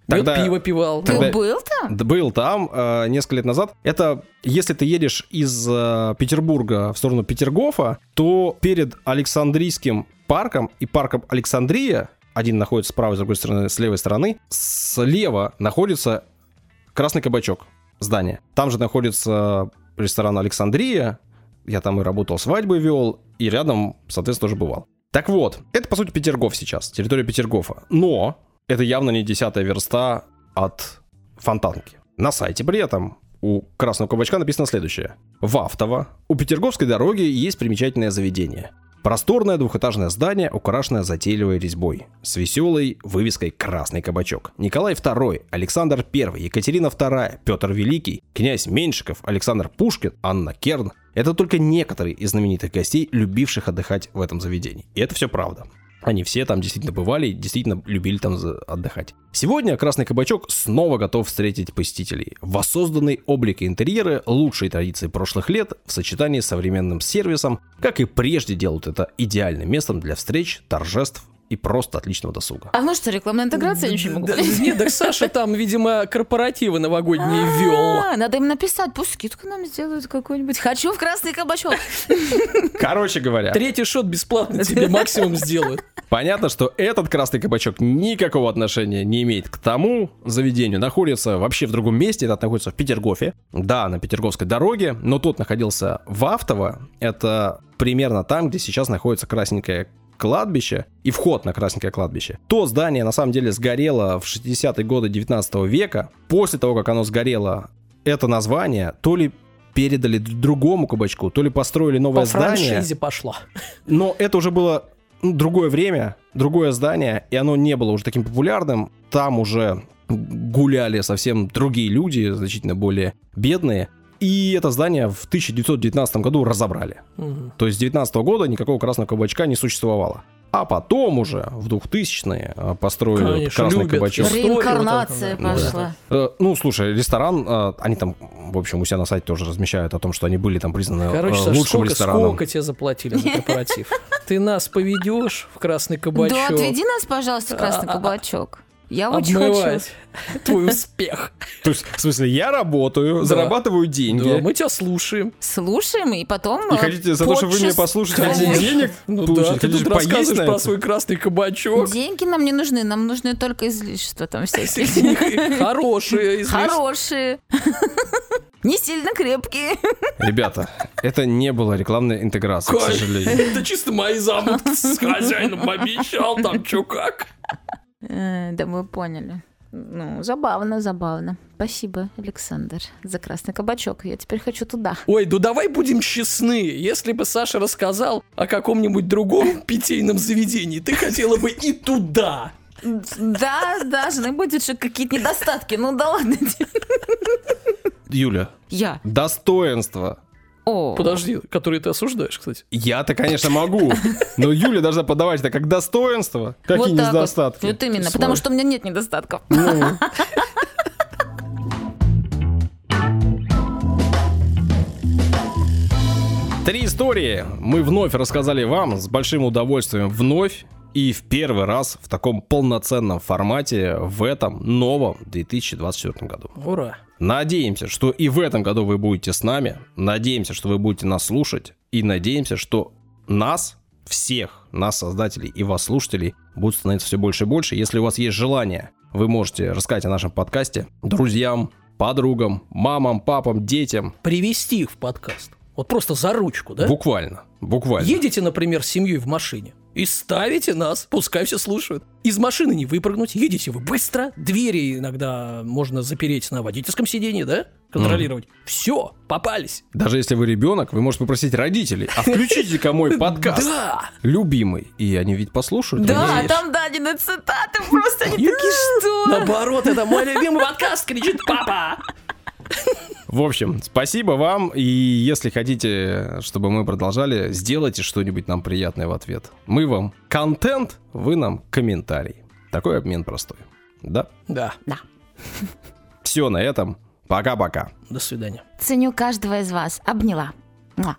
[SPEAKER 1] Тогда-
[SPEAKER 2] пиво пивал.
[SPEAKER 1] Тогда-
[SPEAKER 3] Ты был там?
[SPEAKER 1] Был там э, несколько лет назад. Это если ты едешь из э, Петербурга в сторону Петергофа, то перед Александрийским парком и парком Александрия, один находится с правой, с другой стороны, с левой стороны, слева находится Красный кабачок, здание. Там же находится ресторан Александрия. Я там и работал, свадьбы вел, и рядом, соответственно, тоже бывал. Так вот, это, по сути, Петергоф сейчас, территория Петергофа. Но это явно не десятая верста от Фонтанки. На сайте при этом у Красного Кабачка написано следующее. В Автово у Петерговской дороги есть примечательное заведение. Просторное двухэтажное здание, украшенное затейливой резьбой, с веселой вывеской «Красный кабачок». Николай II, Александр I, Екатерина II, Петр Великий, князь Меньшиков, Александр Пушкин, Анна Керн – это только некоторые из знаменитых гостей, любивших отдыхать в этом заведении. И это все правда. Они все там действительно бывали и действительно любили там отдыхать. Сегодня Красный Кабачок снова готов встретить посетителей. Воссозданный облик и интерьеры лучшие традиции прошлых лет в сочетании с современным сервисом, как и прежде делают это идеальным местом для встреч, торжеств и просто отличного досуга.
[SPEAKER 3] А ну что, рекламная интеграция, я ничего не могу.
[SPEAKER 2] Нет, так Саша там, видимо, корпоративы новогодние вел.
[SPEAKER 3] А, Надо им написать, пусть скидку нам сделают какую-нибудь. Хочу в красный кабачок.
[SPEAKER 1] Короче говоря,
[SPEAKER 2] Третий шот бесплатно тебе максимум сделают.
[SPEAKER 1] Понятно, что этот красный кабачок никакого отношения не имеет к тому заведению. Находится вообще в другом месте. Этот находится в Петергофе. Да, на Петерговской дороге. Но тот находился в Автово. Это примерно там, где сейчас находится красненькое кладбище и вход на Красненькое кладбище. То здание на самом деле сгорело в 60-е годы 19 века. После того, как оно сгорело, это название то ли передали другому кабачку, то ли построили новое
[SPEAKER 2] По
[SPEAKER 1] здание.
[SPEAKER 2] франшизе пошло.
[SPEAKER 1] Но это уже было ну, другое время, другое здание, и оно не было уже таким популярным. Там уже гуляли совсем другие люди, значительно более бедные. И это здание в 1919 году разобрали.
[SPEAKER 2] Мгм.
[SPEAKER 1] То есть с 19 года никакого красного кабачка не существовало. А потом уже в 2000-е э, построили
[SPEAKER 2] Конечно,
[SPEAKER 1] красный
[SPEAKER 2] любят.
[SPEAKER 1] кабачок.
[SPEAKER 3] Реинкарнация
[SPEAKER 2] да.
[SPEAKER 3] пошла.
[SPEAKER 1] Э, Ну, слушай, ресторан, э, они там, в общем, у себя на сайте тоже размещают о том, что они были там признаны э,
[SPEAKER 2] Короче,
[SPEAKER 1] лучшим
[SPEAKER 2] сколько,
[SPEAKER 1] рестораном.
[SPEAKER 2] сколько тебе заплатили за корпоратив? Ты нас поведешь в красный кабачок?
[SPEAKER 3] Да, отведи нас, пожалуйста, в красный
[SPEAKER 2] А, а, а.
[SPEAKER 3] кабачок. Я очень хочу.
[SPEAKER 2] Твой успех.
[SPEAKER 1] То есть, в смысле, я работаю, зарабатываю деньги.
[SPEAKER 2] Да, мы тебя слушаем.
[SPEAKER 3] Слушаем, и потом...
[SPEAKER 1] И
[SPEAKER 3] э,
[SPEAKER 1] хотите за то, чтобы вы меня послушать, хотите денег
[SPEAKER 2] Ну
[SPEAKER 1] получить?
[SPEAKER 2] да, ты
[SPEAKER 1] Хотите
[SPEAKER 2] тут рассказываешь
[SPEAKER 1] на
[SPEAKER 2] про
[SPEAKER 1] это?
[SPEAKER 2] свой красный кабачок.
[SPEAKER 3] Деньги нам не нужны, нам нужны только излишества там всякие.
[SPEAKER 2] Хорошие, излишки.
[SPEAKER 3] Хорошие. Не сильно крепкие.
[SPEAKER 1] Ребята, это не было рекламной интеграции, к сожалению.
[SPEAKER 2] Это чисто мои замутки с хозяином обещал, там чё как.
[SPEAKER 3] Э, Да, мы поняли. Ну, забавно, забавно. Спасибо, Александр, за красный кабачок. Я теперь хочу туда.
[SPEAKER 2] Ой, ну давай будем честны. Если бы Саша рассказал о каком-нибудь другом питейном заведении, ты хотела бы и туда.
[SPEAKER 3] Да, должны быть еще какие-то недостатки. Ну да ладно.
[SPEAKER 1] Юля,
[SPEAKER 3] Я.
[SPEAKER 1] достоинство.
[SPEAKER 3] О,
[SPEAKER 2] Подожди, которые ты осуждаешь, кстати.
[SPEAKER 1] Я-то, конечно, могу, но Юля должна подавать это как достоинство. Какие
[SPEAKER 3] вот так вот.
[SPEAKER 1] недостатки?
[SPEAKER 3] Вот именно,
[SPEAKER 1] Ты
[SPEAKER 3] потому
[SPEAKER 1] смотри.
[SPEAKER 3] что у меня нет недостатков.
[SPEAKER 1] Ну. Три истории мы вновь рассказали вам с большим удовольствием вновь и в первый раз в таком полноценном формате в этом новом 2024 году.
[SPEAKER 2] Ура.
[SPEAKER 1] Надеемся, что и в этом году вы будете с нами. Надеемся, что вы будете нас слушать. И надеемся, что нас, всех, нас, создателей и вас, слушателей, будет становиться все больше и больше. Если у вас есть желание, вы можете рассказать о нашем подкасте друзьям, подругам, мамам, папам, детям.
[SPEAKER 2] Привести их в подкаст. Вот просто за ручку, да?
[SPEAKER 1] Буквально. Буквально.
[SPEAKER 2] Едете, например, с семьей в машине и ставите нас, пускай все слушают. Из машины не выпрыгнуть, едете вы быстро, двери иногда можно запереть на водительском сидении, да? Контролировать. Все, попались.
[SPEAKER 1] Даже если вы ребенок, вы можете попросить родителей, а включите-ка мой подкаст.
[SPEAKER 2] Да.
[SPEAKER 1] Любимый. И они ведь послушают.
[SPEAKER 3] Да, там Дадины цитаты просто они такие, что?
[SPEAKER 2] Наоборот, это мой любимый подкаст, кричит папа.
[SPEAKER 1] В общем, спасибо вам. И если хотите, чтобы мы продолжали, сделайте что-нибудь нам приятное в ответ. Мы вам контент, вы нам комментарий. Такой обмен простой. Да?
[SPEAKER 2] Да,
[SPEAKER 1] Все на этом. Пока-пока.
[SPEAKER 2] до свидания.
[SPEAKER 3] Ценю каждого из вас. Обняла. Муа.